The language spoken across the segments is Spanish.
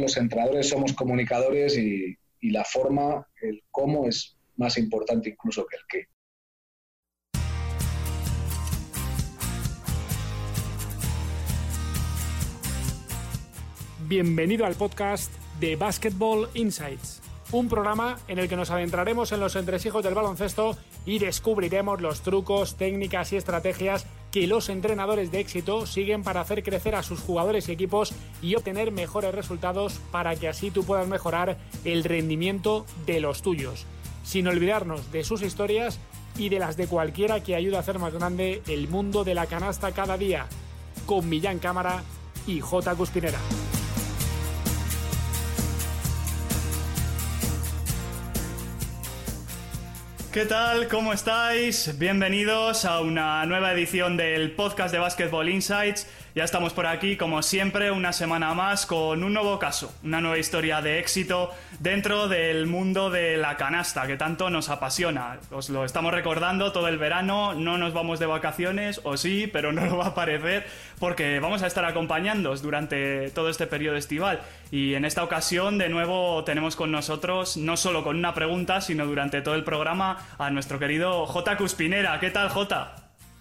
los entrenadores somos comunicadores y, y la forma, el cómo es más importante incluso que el qué. Bienvenido al podcast de Basketball Insights, un programa en el que nos adentraremos en los entresijos del baloncesto y descubriremos los trucos, técnicas y estrategias los entrenadores de éxito siguen para hacer crecer a sus jugadores y equipos y obtener mejores resultados para que así tú puedas mejorar el rendimiento de los tuyos, sin olvidarnos de sus historias y de las de cualquiera que ayude a hacer más grande el mundo de la canasta cada día, con Millán Cámara y J. Cuspinera. ¿Qué tal? ¿Cómo estáis? Bienvenidos a una nueva edición del podcast de Basketball Insights. Ya estamos por aquí, como siempre, una semana más con un nuevo caso, una nueva historia de éxito dentro del mundo de la canasta que tanto nos apasiona. Os lo estamos recordando todo el verano, no nos vamos de vacaciones, o sí, pero no lo va a parecer, porque vamos a estar acompañándoos durante todo este periodo estival. Y en esta ocasión, de nuevo, tenemos con nosotros, no solo con una pregunta, sino durante todo el programa, a nuestro querido J. Cuspinera. ¿Qué tal, J?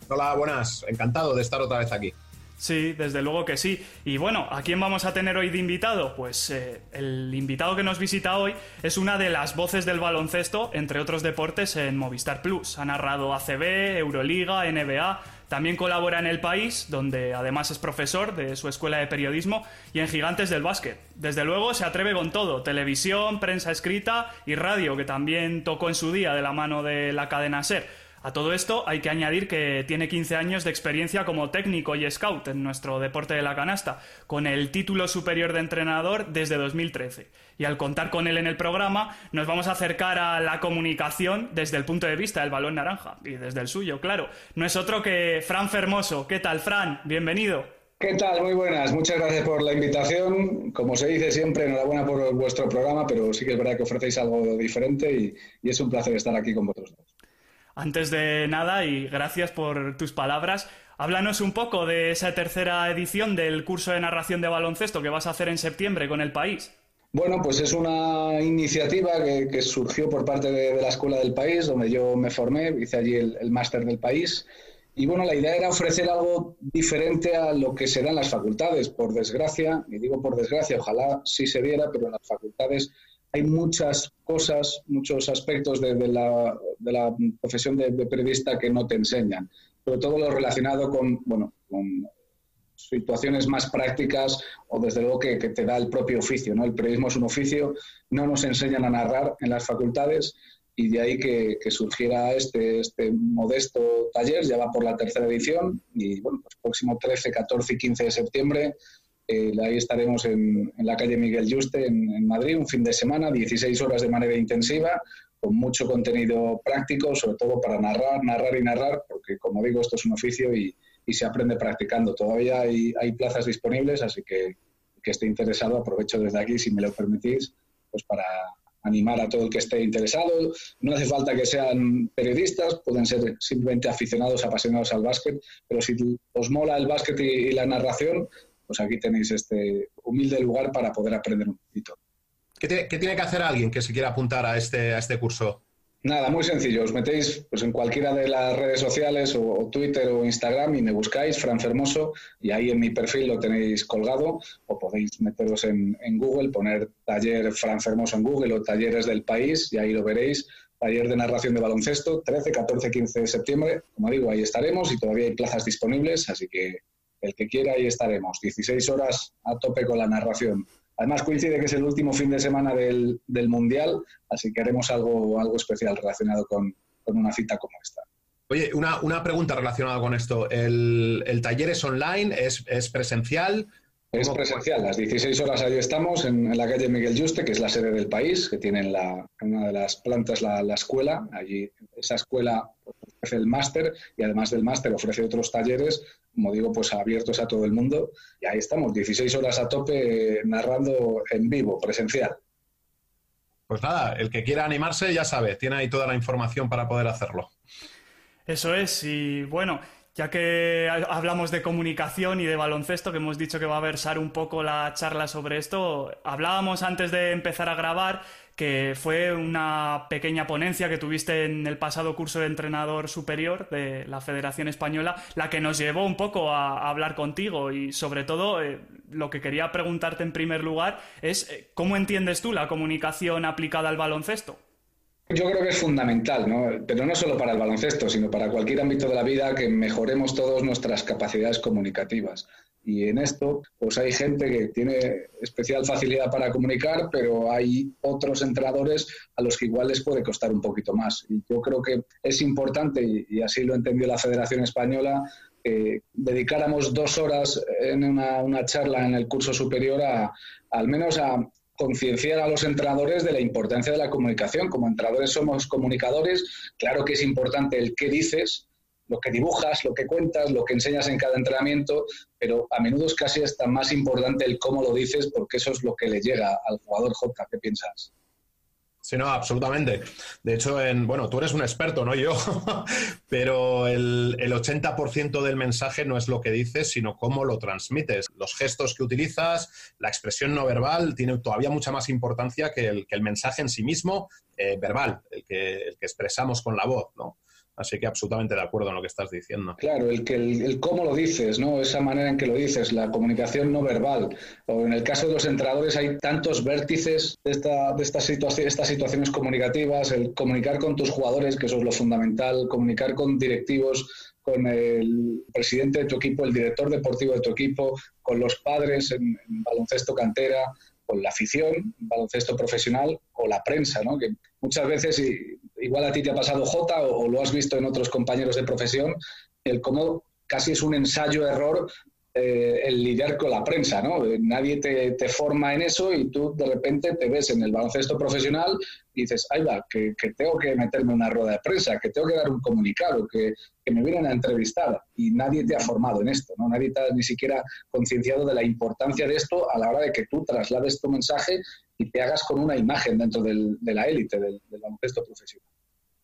Hola, buenas. Encantado de estar otra vez aquí. Sí, desde luego que sí. Y bueno, ¿a quién vamos a tener hoy de invitado? Pues eh, el invitado que nos visita hoy es una de las voces del baloncesto, entre otros deportes, en Movistar Plus. Ha narrado ACB, Euroliga, NBA. También colabora en El País, donde además es profesor de su escuela de periodismo, y en Gigantes del Básquet. Desde luego se atreve con todo, televisión, prensa escrita y radio, que también tocó en su día de la mano de la cadena SER. A todo esto hay que añadir que tiene 15 años de experiencia como técnico y scout en nuestro deporte de la canasta, con el título superior de entrenador desde 2013. Y al contar con él en el programa, nos vamos a acercar a la comunicación desde el punto de vista del balón naranja, y desde el suyo, claro. No es otro que Fran Fermoso. ¿Qué tal, Fran? Bienvenido. ¿Qué tal? Muy buenas. Muchas gracias por la invitación. Como se dice siempre, enhorabuena por vuestro programa, pero sí que es verdad que ofrecéis algo diferente y, y es un placer estar aquí con vosotros dos. Antes de nada, y gracias por tus palabras, háblanos un poco de esa tercera edición del curso de narración de baloncesto que vas a hacer en septiembre con el país. Bueno, pues es una iniciativa que, surgió por parte de, la Escuela del País, donde yo me formé, hice allí el, máster del país. Y bueno, la idea era ofrecer algo diferente a lo que se da en las facultades. Por desgracia, y digo por desgracia, ojalá sí se diera, pero en las facultades hay muchas cosas, muchos aspectos de, la, profesión de, periodista que no te enseñan, sobre todo lo relacionado con, bueno, con situaciones más prácticas o desde luego que, te da el propio oficio. ¿no? El periodismo es un oficio, no nos enseñan a narrar en las facultades y de ahí que, surgiera este, este modesto taller, ya va por la tercera edición y bueno, pues próximo 13, 14 y 15 de septiembre eh, ahí estaremos en, la calle Miguel Juste, en, Madrid, un fin de semana, 16 horas de manera intensiva, con mucho contenido práctico, sobre todo para narrar, narrar y narrar, porque como digo, esto es un oficio y, se aprende practicando. Todavía hay, plazas disponibles, así que que esté interesado, aprovecho desde aquí, si me lo permitís, pues para animar a todo el que esté interesado. No hace falta que sean periodistas, pueden ser simplemente aficionados, apasionados al básquet, pero si os mola el básquet y la narración, pues aquí tenéis este humilde lugar para poder aprender un poquito. ¿Qué, tiene que hacer alguien que se quiera apuntar a este, a este curso? Nada, muy sencillo. Os metéis pues, en cualquiera de las redes sociales, o, Twitter o Instagram, y me buscáis, Fran Fermoso, y ahí en mi perfil lo tenéis colgado, o podéis meteros en, en Google, poner taller Fran Fermoso en Google o talleres del país, y ahí lo veréis. Taller de narración de baloncesto, 13, 14, 15 de septiembre. Como digo, ahí estaremos y todavía hay plazas disponibles, así que el que quiera, ahí estaremos. 16 horas a tope con la narración. Además coincide que es el último fin de semana del, Mundial, así que haremos algo, algo especial relacionado con, una cita como esta. Oye, una, pregunta relacionada con esto. ¿El, taller es online? ¿Es, es presencial? Es presencial, las 16 horas ahí estamos en, la calle Miguel Juste, que es la sede del país, que tiene en, la, una de las plantas la, la, escuela. Allí esa escuela ofrece el máster y además del máster ofrece otros talleres, como digo, pues abiertos a todo el mundo. Y ahí estamos, 16 horas a tope narrando en vivo, presencial. Pues nada, el que quiera animarse ya sabe, tiene ahí toda la información para poder hacerlo. Eso es, y bueno, Ya que hablamos de comunicación y de baloncesto, que hemos dicho que va a versar un poco la charla sobre esto, hablábamos antes de empezar a grabar que fue una pequeña ponencia que tuviste en el pasado curso de entrenador superior de la Federación Española, la que nos llevó un poco a, hablar contigo y sobre todo eh, lo que quería preguntarte en primer lugar es eh, ¿cómo entiendes tú la comunicación aplicada al baloncesto? Yo creo que es fundamental, ¿no? pero no solo para el baloncesto, sino para cualquier ámbito de la vida, que mejoremos todas nuestras capacidades comunicativas. Y en esto, pues hay gente que tiene especial facilidad para comunicar, pero hay otros entrenadores a los que igual les puede costar un poquito más. Y yo creo que es importante, y, así lo entendió la Federación Española, que dedicáramos dos horas en una, una charla en el curso superior a, al menos a, concienciar a los entrenadores de la importancia de la comunicación. Como entrenadores somos comunicadores, claro que es importante el qué dices, lo que dibujas, lo que cuentas, lo que enseñas en cada entrenamiento, pero a menudo es casi hasta más importante el cómo lo dices porque eso es lo que le llega al jugador J. ¿Qué piensas? Sí, no, absolutamente. De hecho, en, bueno, tú eres un experto, no yo, pero el, el 80% del mensaje no es lo que dices, sino cómo lo transmites. Los gestos que utilizas, la expresión no verbal, tiene todavía mucha más importancia que el, que el mensaje en sí mismo eh, verbal, el que, el que expresamos con la voz, ¿no? Así que absolutamente de acuerdo en lo que estás diciendo. Claro, el, que el, cómo lo dices, ¿no? Esa manera en que lo dices, la comunicación no verbal. O en el caso de los entrenadores hay tantos vértices de, esta, de estas, estas situaciones comunicativas, el comunicar con tus jugadores, que eso es lo fundamental, comunicar con directivos, con el presidente de tu equipo, el director deportivo de tu equipo, con los padres en, baloncesto cantera, con la afición, baloncesto profesional o la prensa, ¿no? que muchas veces, igual a ti te ha pasado J o, lo has visto en otros compañeros de profesión, el cómo casi es un ensayo-error eh, el lidiar con la prensa, ¿no? Nadie te, forma en eso y tú de repente te ves en el baloncesto profesional y dices, ay va, que, tengo que meterme una rueda de prensa, que tengo que dar un comunicado, que, me vienen a entrevistar y nadie te ha formado en esto, ¿no? Nadie te ha ni siquiera concienciado de la importancia de esto a la hora de que tú traslades tu mensaje y te hagas con una imagen dentro de la élite del, baloncesto profesional.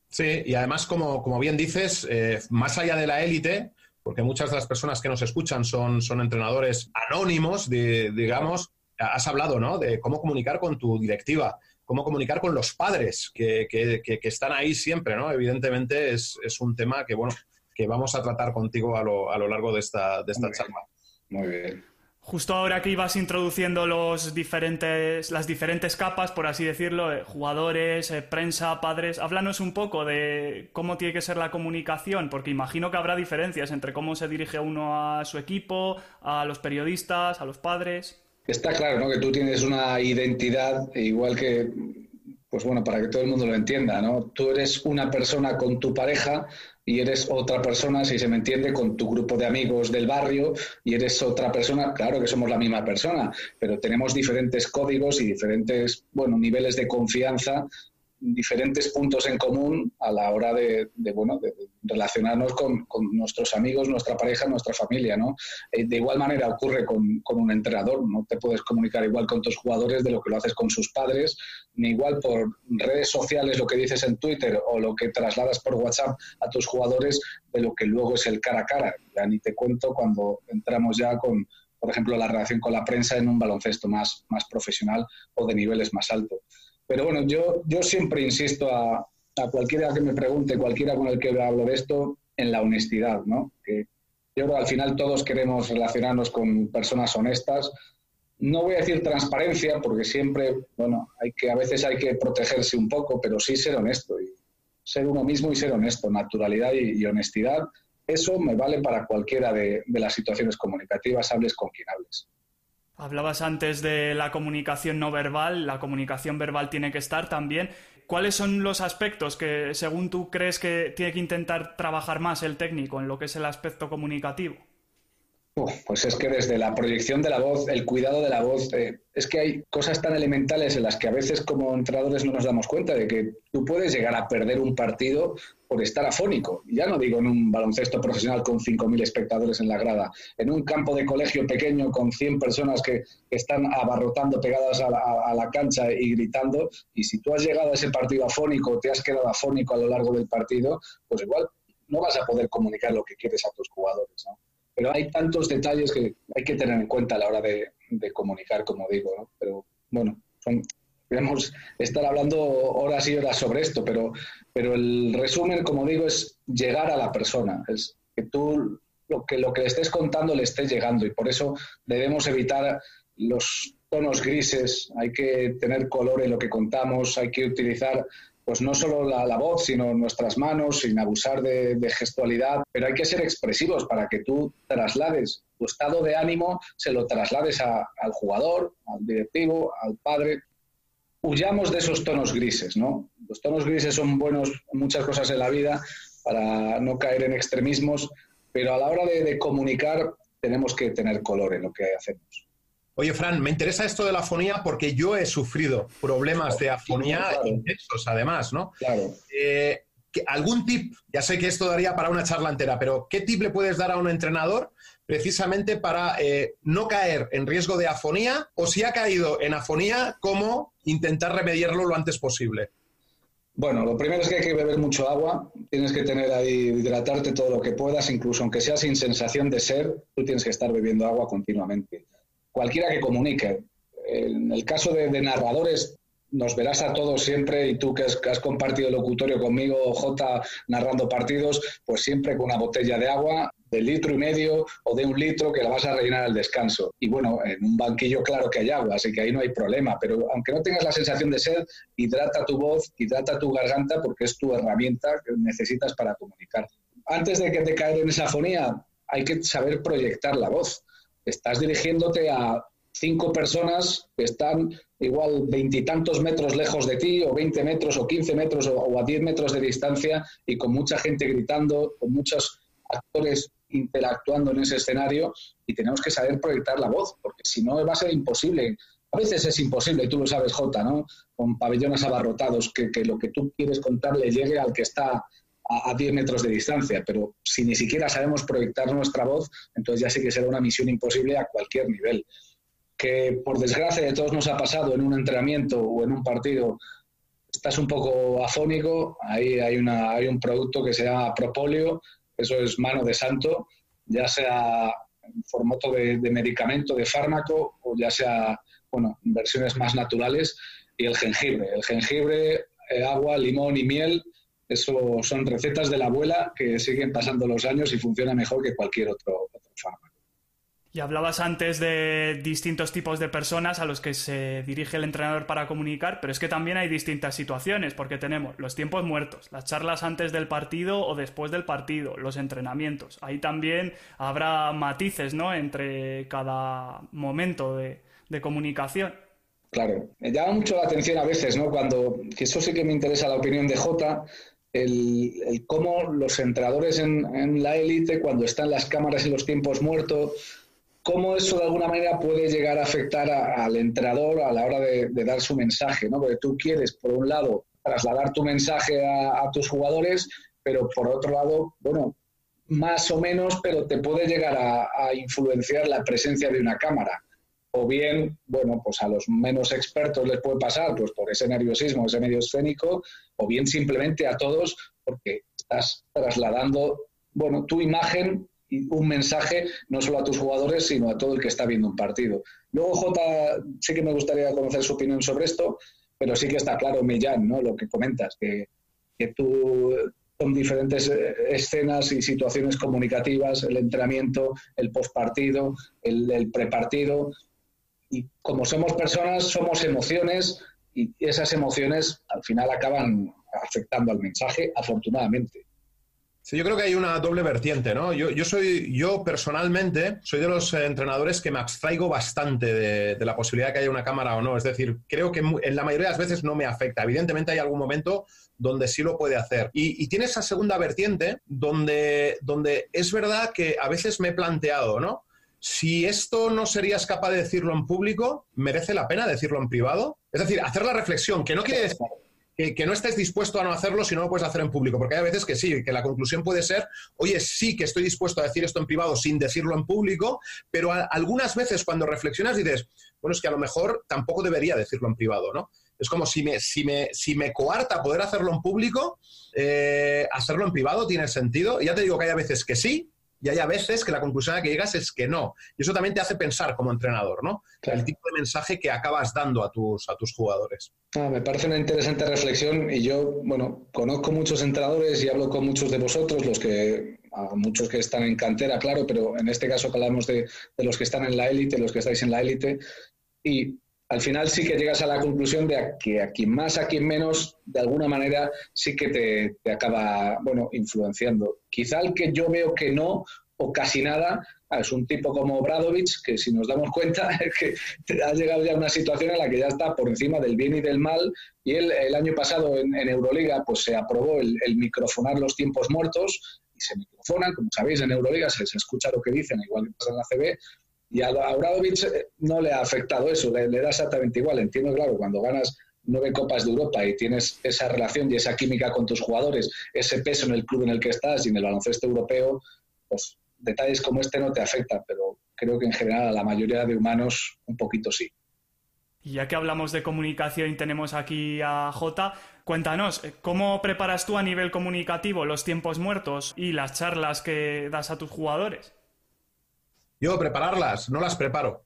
Sí, y además, como, como bien dices, eh, más allá de la élite, porque muchas de las personas que nos escuchan son, son entrenadores anónimos, digamos, has hablado ¿no? de cómo comunicar con tu directiva, cómo comunicar con los padres que, están ahí siempre, ¿no? Evidentemente es, un tema que, bueno, que vamos a tratar contigo a lo, a lo largo de esta, de esta charla. Muy bien. Justo ahora que ibas introduciendo los diferentes, las diferentes capas, por así decirlo, eh, jugadores, eh, prensa, padres, háblanos un poco de cómo tiene que ser la comunicación, porque imagino que habrá diferencias entre cómo se dirige uno a su equipo, a los periodistas, a los padres. Está claro, ¿no? Que tú tienes una identidad, igual que pues bueno, para que todo el mundo lo entienda, ¿no? Tú eres una persona con tu pareja y eres otra persona, si se me entiende, con tu grupo de amigos del barrio y eres otra persona, claro que somos la misma persona, pero tenemos diferentes códigos y diferentes, bueno, niveles de confianza diferentes puntos en común a la hora de, bueno, de, relacionarnos con, nuestros amigos, nuestra pareja, nuestra familia. ¿no? Eh, de igual manera ocurre con, un entrenador. No te puedes comunicar igual con tus jugadores de lo que lo haces con sus padres, ni igual por redes sociales lo que dices en Twitter o lo que trasladas por WhatsApp a tus jugadores de lo que luego es el cara a cara. Ya ni te cuento cuando entramos ya con, por ejemplo, la relación con la prensa en un baloncesto más, más profesional o de niveles más altos. Pero bueno, yo, yo siempre insisto a, a cualquiera que me pregunte, cualquiera con el que hablo de esto, en la honestidad, ¿no? Que yo creo que al final todos queremos relacionarnos con personas honestas. No voy a decir transparencia, porque siempre, bueno, hay que, a veces hay que protegerse un poco, pero sí ser honesto. Y ser uno mismo y ser honesto, naturalidad y, honestidad. Eso me vale para cualquiera de, de las situaciones comunicativas, hables con quien hables. Hablabas antes de la comunicación no verbal, la comunicación verbal tiene que estar también. ¿Cuáles son los aspectos que, según tú, crees que tiene que intentar trabajar más el técnico en lo que es el aspecto comunicativo? Pues es que desde la proyección de la voz, el cuidado de la voz, eh, es que hay cosas tan elementales en las que a veces como entrenadores no nos damos cuenta de que tú puedes llegar a perder un partido por estar afónico. Ya no digo en un baloncesto profesional con 5.000 espectadores en la grada, en un campo de colegio pequeño con 100 personas que, están abarrotando pegadas a la, cancha y gritando, y si tú has llegado a ese partido afónico, te has quedado afónico a lo largo del partido, pues igual no vas a poder comunicar lo que quieres a tus jugadores, ¿no? Pero hay tantos detalles que hay que tener en cuenta a la hora de, comunicar, como digo, ¿no? Pero bueno, podemos estar hablando horas y horas sobre esto, pero, pero el resumen, como digo, es llegar a la persona, es que tú lo que, lo que le estés contando le esté llegando y por eso debemos evitar los tonos grises, hay que tener color en lo que contamos, hay que utilizar pues no solo la, voz, sino nuestras manos, sin abusar de, gestualidad, pero hay que ser expresivos para que tú traslades tu estado de ánimo, se lo traslades al jugador, al directivo, al padre. Huyamos de esos tonos grises, ¿no? Los tonos grises son buenos en muchas cosas en la vida para no caer en extremismos, pero a la hora de comunicar tenemos que tener color en lo que hacemos. Oye, Fran, me interesa esto de la afonía porque yo he sufrido problemas de afonía intensos, además, ¿no? Claro. Eh, ¿Algún tip? Ya sé que esto daría para una charla entera, pero ¿qué tip le puedes dar a un entrenador precisamente para eh, no caer en riesgo de afonía o si ha caído en afonía, cómo intentar remediarlo lo antes posible? Bueno, lo primero es que hay que beber mucho agua, tienes que tener ahí, hidratarte todo lo que puedas, incluso aunque sea sin sensación de ser, tú tienes que estar bebiendo agua continuamente cualquiera que comunique. En el caso de, narradores, nos verás a todos siempre, y tú que has, compartido el locutorio conmigo, J, narrando partidos, pues siempre con una botella de agua de litro y medio o de un litro que la vas a rellenar al descanso. Y bueno, en un banquillo claro que hay agua, así que ahí no hay problema, pero aunque no tengas la sensación de sed, hidrata tu voz, hidrata tu garganta porque es tu herramienta que necesitas para comunicar. Antes de que te caer en esa fonía, hay que saber proyectar la voz estás dirigiéndote a cinco personas que están igual veintitantos metros lejos de ti, o veinte metros, o quince metros, o, a diez metros de distancia, y con mucha gente gritando, con muchos actores interactuando en ese escenario, y tenemos que saber proyectar la voz, porque si no va a ser imposible. A veces es imposible, tú lo sabes, Jota, ¿no? Con pabellones abarrotados, que, que lo que tú quieres contar le llegue al que está a, 10 metros de distancia, pero si ni siquiera sabemos proyectar nuestra voz, entonces ya sí que será una misión imposible a cualquier nivel. Que por desgracia de todos nos ha pasado en un entrenamiento o en un partido, estás un poco afónico, ahí hay, una, hay un producto que se llama Propóleo, eso es mano de santo, ya sea en formato de, medicamento, de fármaco, o ya sea, bueno, versiones más naturales, y el jengibre. El jengibre, eh, agua, limón y miel eso son recetas de la abuela que siguen pasando los años y funciona mejor que cualquier otro, fármaco. Y hablabas antes de distintos tipos de personas a los que se dirige el entrenador para comunicar, pero es que también hay distintas situaciones, porque tenemos los tiempos muertos, las charlas antes del partido o después del partido, los entrenamientos. Ahí también habrá matices, ¿no? Entre cada momento de, de comunicación. Claro, me llama mucho la atención a veces, ¿no? Cuando, que eso sí que me interesa la opinión de Jota, el, cómo los entrenadores en, la élite, cuando están las cámaras y los tiempos muertos, cómo eso de alguna manera puede llegar a afectar al entrenador a la hora de, dar su mensaje, ¿no? Porque tú quieres, por un lado, trasladar tu mensaje a, tus jugadores, pero por otro lado, bueno, más o menos, pero te puede llegar a influenciar la presencia de una cámara o bien, bueno, pues a los menos expertos les puede pasar pues por ese nerviosismo, ese medio escénico, o bien simplemente a todos porque estás trasladando, bueno, tu imagen y un mensaje no solo a tus jugadores, sino a todo el que está viendo un partido. Luego, Jota, sí que me gustaría conocer su opinión sobre esto, pero sí que está claro, Millán, ¿no? Lo que comentas, que, que tú son diferentes eh, escenas y situaciones comunicativas, el entrenamiento, el postpartido, el, el prepartido, y como somos personas, somos emociones y esas emociones al final acaban afectando al mensaje, afortunadamente. Sí, yo creo que hay una doble vertiente, ¿no? Yo, yo soy, yo personalmente soy de los entrenadores que me abstraigo bastante de, la posibilidad de que haya una cámara o no. Es decir, creo que en la mayoría de las veces no me afecta. Evidentemente hay algún momento donde sí lo puede hacer. Y, y tiene esa segunda vertiente donde, donde es verdad que a veces me he planteado, ¿no? Si esto no serías capaz de decirlo en público, ¿merece la pena decirlo en privado? Es decir, hacer la reflexión, que no quiere decir que, no estés dispuesto a no hacerlo si no lo puedes hacer en público, porque hay veces que sí, que la conclusión puede ser, oye, sí que estoy dispuesto a decir esto en privado sin decirlo en público, pero algunas veces cuando reflexionas dices, bueno, es que a lo mejor tampoco debería decirlo en privado, ¿no? Es como si me, si me, si me coarta poder hacerlo en público, eh, hacerlo en privado tiene sentido. Y ya te digo que hay veces que sí, y hay a veces que la conclusión a la que llegas es que no. Y eso también te hace pensar como entrenador, ¿no? El tipo de mensaje que acabas dando a tus, a tus jugadores. Ah, me parece una interesante reflexión y yo, bueno, conozco muchos entrenadores y hablo con muchos de vosotros, los que, muchos que están en cantera, claro, pero en este caso hablamos de, de los que están en la élite, los que estáis en la élite, y al final sí que llegas a la conclusión de que a quien más, a quien menos, de alguna manera sí que te, acaba, bueno, influenciando. Quizá el que yo veo que no, o casi nada, es un tipo como Bradovich, que si nos damos cuenta es que ha llegado ya a una situación en la que ya está por encima del bien y del mal, y él el año pasado en, Euroliga pues se aprobó el, microfonar los tiempos muertos, y se microfonan, como sabéis, en Euroliga se, se escucha lo que dicen, igual que pasa en la CB, y a Abramovich eh, no le ha afectado eso, le, da exactamente igual. Entiendo, claro, cuando ganas nueve copas de Europa y tienes esa relación y esa química con tus jugadores, ese peso en el club en el que estás y en el baloncesto europeo, pues detalles como este no te afectan, pero creo que en general a la mayoría de humanos un poquito sí. Y ya que hablamos de comunicación y tenemos aquí a Jota, cuéntanos, eh, ¿cómo preparas tú a nivel comunicativo los tiempos muertos y las charlas que das a tus jugadores? Yo prepararlas, no las preparo.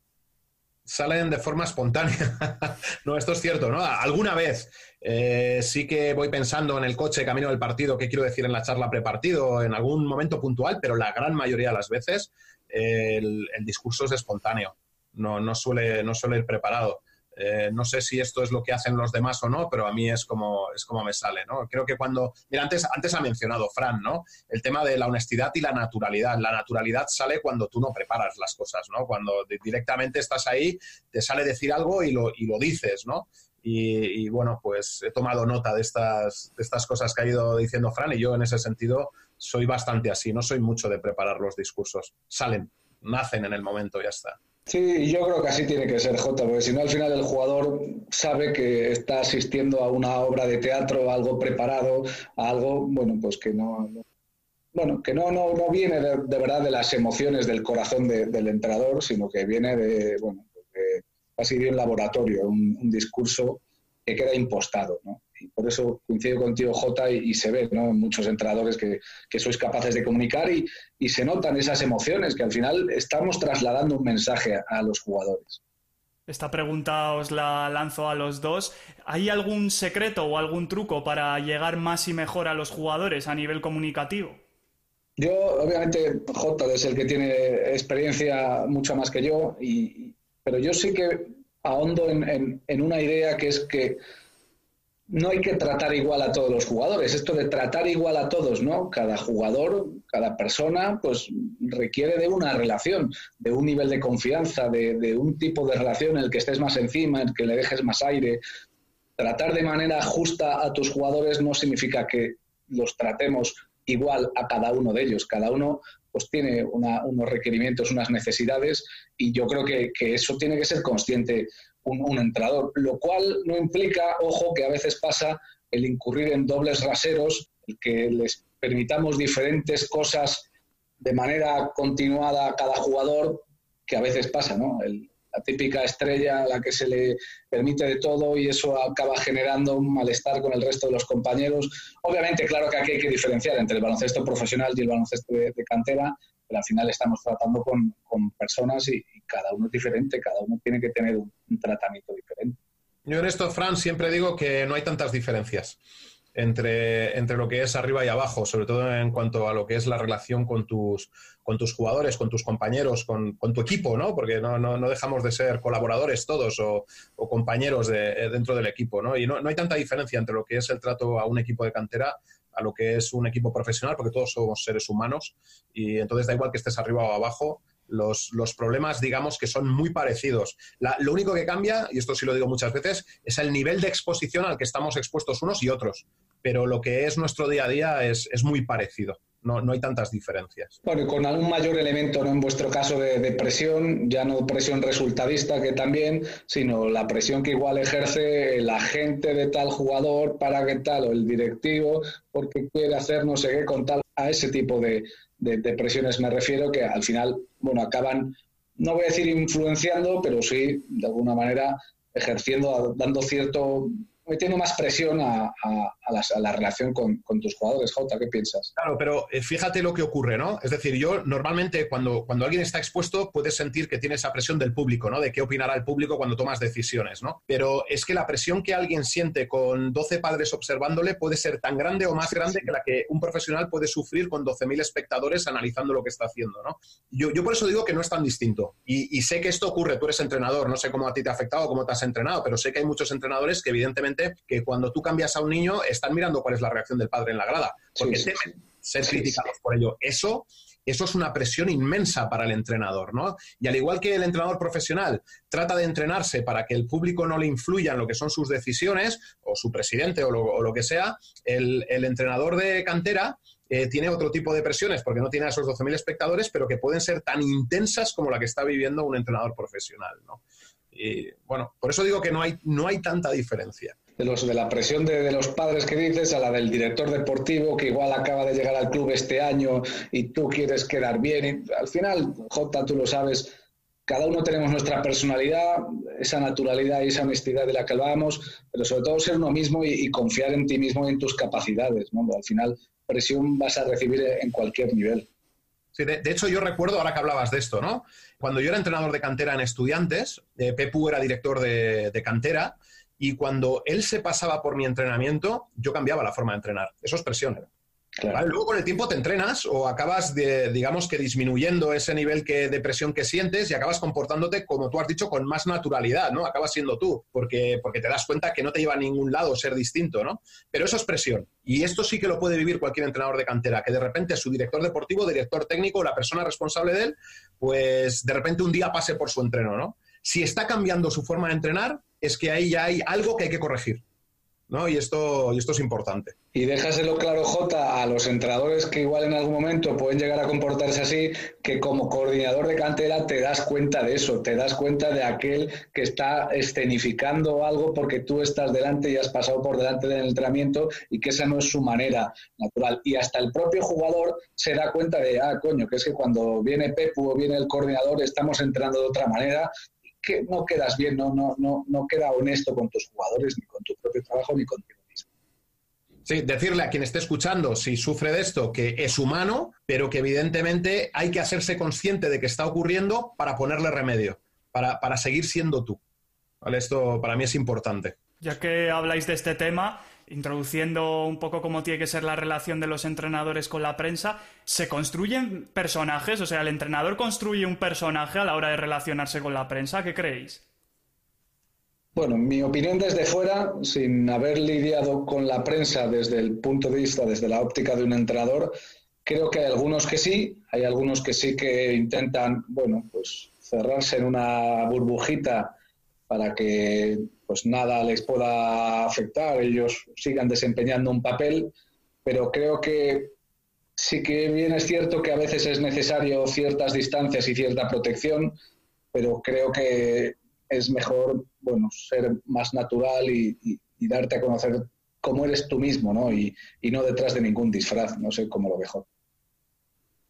Salen de forma espontánea. no, esto es cierto, ¿no? Alguna vez eh, sí que voy pensando en el coche camino del partido, qué quiero decir en la charla prepartido, en algún momento puntual, pero la gran mayoría de las veces el, discurso es espontáneo. No, no, suele, no suele ir preparado. Eh, no sé si esto es lo que hacen los demás o no, pero a mí es como, es como me sale, ¿no? Creo que cuando... Mira, antes, antes ha mencionado Fran, ¿no? El tema de la honestidad y la naturalidad. La naturalidad sale cuando tú no preparas las cosas, ¿no? Cuando directamente estás ahí, te sale decir algo y lo, y lo dices, ¿no? Y, bueno, pues he tomado nota de estas, de estas cosas que ha ido diciendo Fran y yo en ese sentido soy bastante así, no soy mucho de preparar los discursos. Salen, nacen en el momento, ya está. Sí, yo creo que así tiene que ser, Jota, porque si no al final el jugador sabe que está asistiendo a una obra de teatro, algo preparado, a algo, bueno, pues que no, bueno, que no, no, no viene de, verdad de las emociones del corazón del entrenador, sino que viene de, bueno, de casi de un laboratorio, un discurso que queda impostado, ¿no? Y por eso coincido contigo, Jota, y, se ve ¿no? en muchos entrenadores que, sois capaces de comunicar y, se notan esas emociones, que al final estamos trasladando un mensaje a, los jugadores. Esta pregunta os la lanzo a los dos. ¿Hay algún secreto o algún truco para llegar más y mejor a los jugadores a nivel comunicativo? Yo, obviamente, Jota es el que tiene experiencia mucho más que yo, y, pero yo sí que ahondo en una idea que es que no hay que tratar igual a todos los jugadores. Esto de tratar igual a todos, ¿no? Cada jugador, cada persona, pues requiere de una relación, de un nivel de confianza, de, un tipo de relación en el que estés más encima, en el que le dejes más aire. Tratar de manera justa a tus jugadores no significa que los tratemos igual a cada uno de ellos. Cada uno pues tiene unos requerimientos, unas necesidades y yo creo que, que eso tiene que ser consciente un, entrenador, lo cual no implica, ojo, que a veces pasa el incurrir en dobles raseros, el que les permitamos diferentes cosas de manera continuada a cada jugador, que a veces pasa, ¿no? la típica estrella a la que se le permite de todo y eso acaba generando un malestar con el resto de los compañeros. Obviamente, claro que aquí hay que diferenciar entre el baloncesto profesional y el baloncesto de cantera, pero al final estamos tratando con, personas y, cada uno es diferente, cada uno tiene que tener un, tratamiento diferente. Yo en esto, Fran, siempre digo que no hay tantas diferencias entre, entre lo que es arriba y abajo, sobre todo en cuanto a lo que es la relación con tus, con tus jugadores, con tus compañeros, con, tu equipo, ¿no? Porque no, no, dejamos de ser colaboradores todos o, compañeros de, dentro del equipo, ¿no? Y no, no hay tanta diferencia entre lo que es el trato a un equipo de cantera a lo que es un equipo profesional, porque todos somos seres humanos y entonces da igual que estés arriba o abajo, los, los, problemas, digamos, que son muy parecidos. lo único que cambia, y esto sí lo digo muchas veces, es el nivel de exposición al que estamos expuestos unos y otros. Pero lo que es nuestro día a día es, es muy parecido no, no hay tantas diferencias. Bueno, con algún mayor elemento, ¿no? En vuestro caso de, presión, ya no presión resultadista que también, sino la presión que igual ejerce el agente de tal jugador para que tal, o el directivo, porque quiere hacer no sé qué con tal. A ese tipo de, de presiones me refiero que al final, bueno, acaban, no voy a decir influenciando, pero sí, de alguna manera, ejerciendo, dando cierto metiendo más presión a, la, relación con, tus jugadores. Jota, ¿qué piensas? Claro, pero eh, fíjate lo que ocurre, ¿no? Es decir, yo normalmente cuando, cuando alguien está expuesto puedes sentir que tiene esa presión del público, ¿no? De qué opinará el público cuando tomas decisiones, ¿no? Pero es que la presión que alguien siente con 12 padres observándole puede ser tan grande o más grande que la que un profesional puede sufrir con 12.000 espectadores analizando lo que está haciendo, ¿no? Yo, yo por eso digo que no es tan distinto. Y, y sé que esto ocurre, tú eres entrenador, no sé cómo a ti te ha afectado, cómo te has entrenado, pero sé que hay muchos entrenadores que evidentemente que cuando tú cambias a un niño están mirando cuál es la reacción del padre en la grada, porque temen ser criticados por ello. Eso eso es una presión inmensa para el entrenador, ¿no? Y al igual que el entrenador profesional trata de entrenarse para que el público no le influya en lo que son sus decisiones, o su presidente o lo, que sea, el, entrenador de cantera eh, tiene otro tipo de presiones porque no tiene a esos 12.000 espectadores, pero que pueden ser tan intensas como la que está viviendo un entrenador profesional, ¿no? Y bueno, por eso digo que no hay, no hay tanta diferencia de, los, de la presión de, los padres que dices a la del director deportivo que igual acaba de llegar al club este año y tú quieres quedar bien. Y al final, Jota, tú lo sabes, cada uno tenemos nuestra personalidad, esa naturalidad y esa honestidad de la que hablábamos, pero sobre todo ser uno mismo y, confiar en ti mismo y en tus capacidades. ¿no? Al final, presión vas a recibir en cualquier nivel. Sí, de, hecho, yo recuerdo, ahora que hablabas de esto, ¿no? Cuando yo era entrenador de cantera en estudiantes, eh, Pepu era director de, de cantera, y cuando él se pasaba por mi entrenamiento, yo cambiaba la forma de entrenar. Eso es presión. Luego con el tiempo te entrenas o acabas, de, digamos que disminuyendo ese nivel que, de presión que sientes y acabas comportándote, como tú has dicho, con más naturalidad, ¿no? Acabas siendo tú, porque, porque te das cuenta que no te lleva a ningún lado ser distinto, ¿no? Pero eso es presión. Y esto sí que lo puede vivir cualquier entrenador de cantera, que de repente su director deportivo, director técnico, la persona responsable de él, pues de repente un día pase por su entreno, ¿no? Si está cambiando su forma de entrenar, es que ahí ya hay algo que hay que corregir. ¿no? Y esto, y esto es importante. Y déjaselo claro, Jota, a los entrenadores que igual en algún momento pueden llegar a comportarse así, que como coordinador de cantera te das cuenta de eso, te das cuenta de aquel que está escenificando algo porque tú estás delante y has pasado por delante del entrenamiento y que esa no es su manera natural. Y hasta el propio jugador se da cuenta de, ah, coño, que es que cuando viene Pepu o viene el coordinador estamos entrenando de otra manera que no quedas bien, no, no, no, no queda honesto con tus jugadores, ni con tu propio trabajo, ni contigo mismo. Sí, decirle a quien esté escuchando, si sufre de esto, que es humano, pero que evidentemente hay que hacerse consciente de que está ocurriendo para ponerle remedio, para, para seguir siendo tú. ¿Vale? Esto para mí es importante. Ya que habláis de este tema, introduciendo un poco cómo tiene que ser la relación de los entrenadores con la prensa, ¿se construyen personajes? O sea, ¿el entrenador construye un personaje a la hora de relacionarse con la prensa? ¿Qué creéis? Bueno, mi opinión desde fuera, sin haber lidiado con la prensa desde el punto de vista, desde la óptica de un entrenador, creo que hay algunos que sí, hay algunos que sí que intentan, bueno, pues cerrarse en una burbujita para que pues nada les pueda afectar, ellos sigan desempeñando un papel, pero creo que sí que bien es cierto que a veces es necesario ciertas distancias y cierta protección, pero creo que es mejor bueno, ser más natural y, darte a conocer cómo eres tú mismo, ¿no? Y, y, no detrás de ningún disfraz, no sé cómo lo mejor.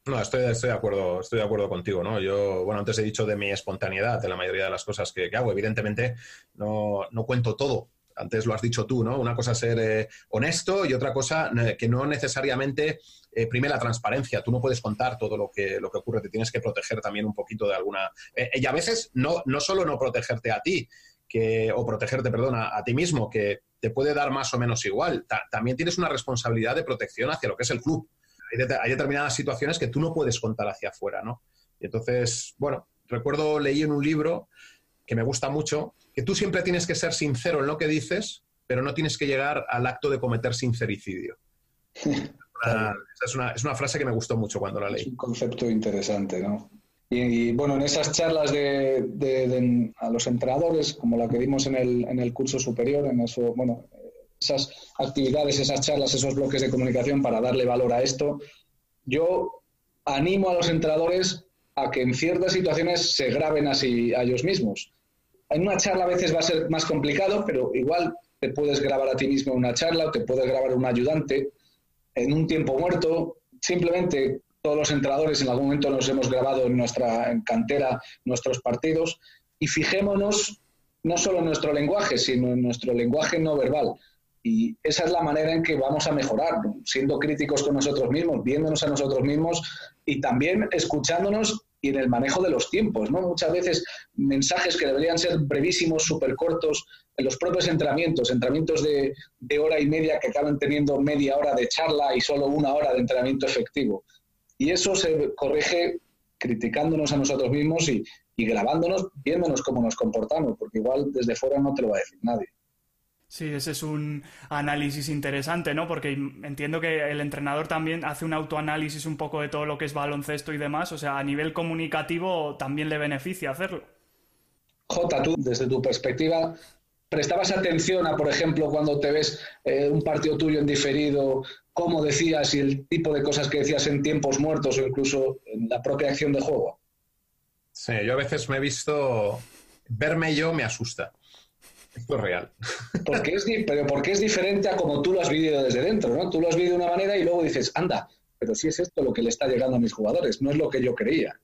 No, estoy, estoy, de acuerdo, estoy de acuerdo contigo, ¿no? Yo, bueno, antes he dicho de mi espontaneidad, de la mayoría de las cosas que, hago. Evidentemente, no, no, cuento todo. Antes lo has dicho tú, ¿no? Una cosa ser eh, honesto y otra cosa eh, que no necesariamente eh, prime la transparencia. Tú no puedes contar todo lo que, lo que ocurre, te tienes que proteger también un poquito de alguna. y a veces no, no solo no protegerte a ti, que, o protegerte, perdón, a, ti mismo, que te puede dar más o menos igual. también tienes una responsabilidad de protección hacia lo que es el club hay, determinadas situaciones que tú no puedes contar hacia afuera, ¿no? Y entonces, bueno, recuerdo, leí en un libro que me gusta mucho, que tú siempre tienes que ser sincero en lo que dices, pero no tienes que llegar al acto de cometer sincericidio. es, una, es, una, frase que me gustó mucho cuando la leí. Es un concepto interesante, ¿no? Y, bueno, en esas charlas de, a los entrenadores, como la que dimos en el, en el curso superior, en eso, bueno, esas actividades, esas charlas, esos bloques de comunicación para darle valor a esto. Yo animo a los entrenadores a que en ciertas situaciones se graben así a ellos mismos. En una charla a veces va a ser más complicado, pero igual te puedes grabar a ti mismo una charla o te puedes grabar un ayudante en un tiempo muerto. Simplemente todos los entrenadores en algún momento nos hemos grabado en nuestra cantera nuestros partidos y fijémonos no solo en nuestro lenguaje, sino en nuestro lenguaje no verbal. Y esa es la manera en que vamos a mejorar, siendo críticos con nosotros mismos, viéndonos a nosotros mismos y también escuchándonos y en el manejo de los tiempos. ¿no? Muchas veces mensajes que deberían ser brevísimos, súper cortos, en los propios entrenamientos, entrenamientos de, hora y media que acaban teniendo media hora de charla y solo una hora de entrenamiento efectivo. Y eso se corrige criticándonos a nosotros mismos y, y grabándonos, viéndonos cómo nos comportamos, porque igual desde fuera no te lo va a decir nadie. Sí, ese es un análisis interesante, ¿no? Porque entiendo que el entrenador también hace un autoanálisis un poco de todo lo que es baloncesto y demás, o sea, a nivel comunicativo también le beneficia hacerlo. Jota, tú, desde tu perspectiva, ¿prestabas atención a, por ejemplo, cuando te ves eh, un partido tuyo en diferido, cómo decías y el tipo de cosas que decías en tiempos muertos o incluso en la propia acción de juego? Sí, yo a veces me he visto, verme yo me asusta. Esto es real. Porque es, pero porque es diferente a como tú lo has vivido desde dentro, ¿no? Tú lo has vivido de una manera y luego dices, anda, pero si es esto lo que le está llegando a mis jugadores, no es lo que yo creía.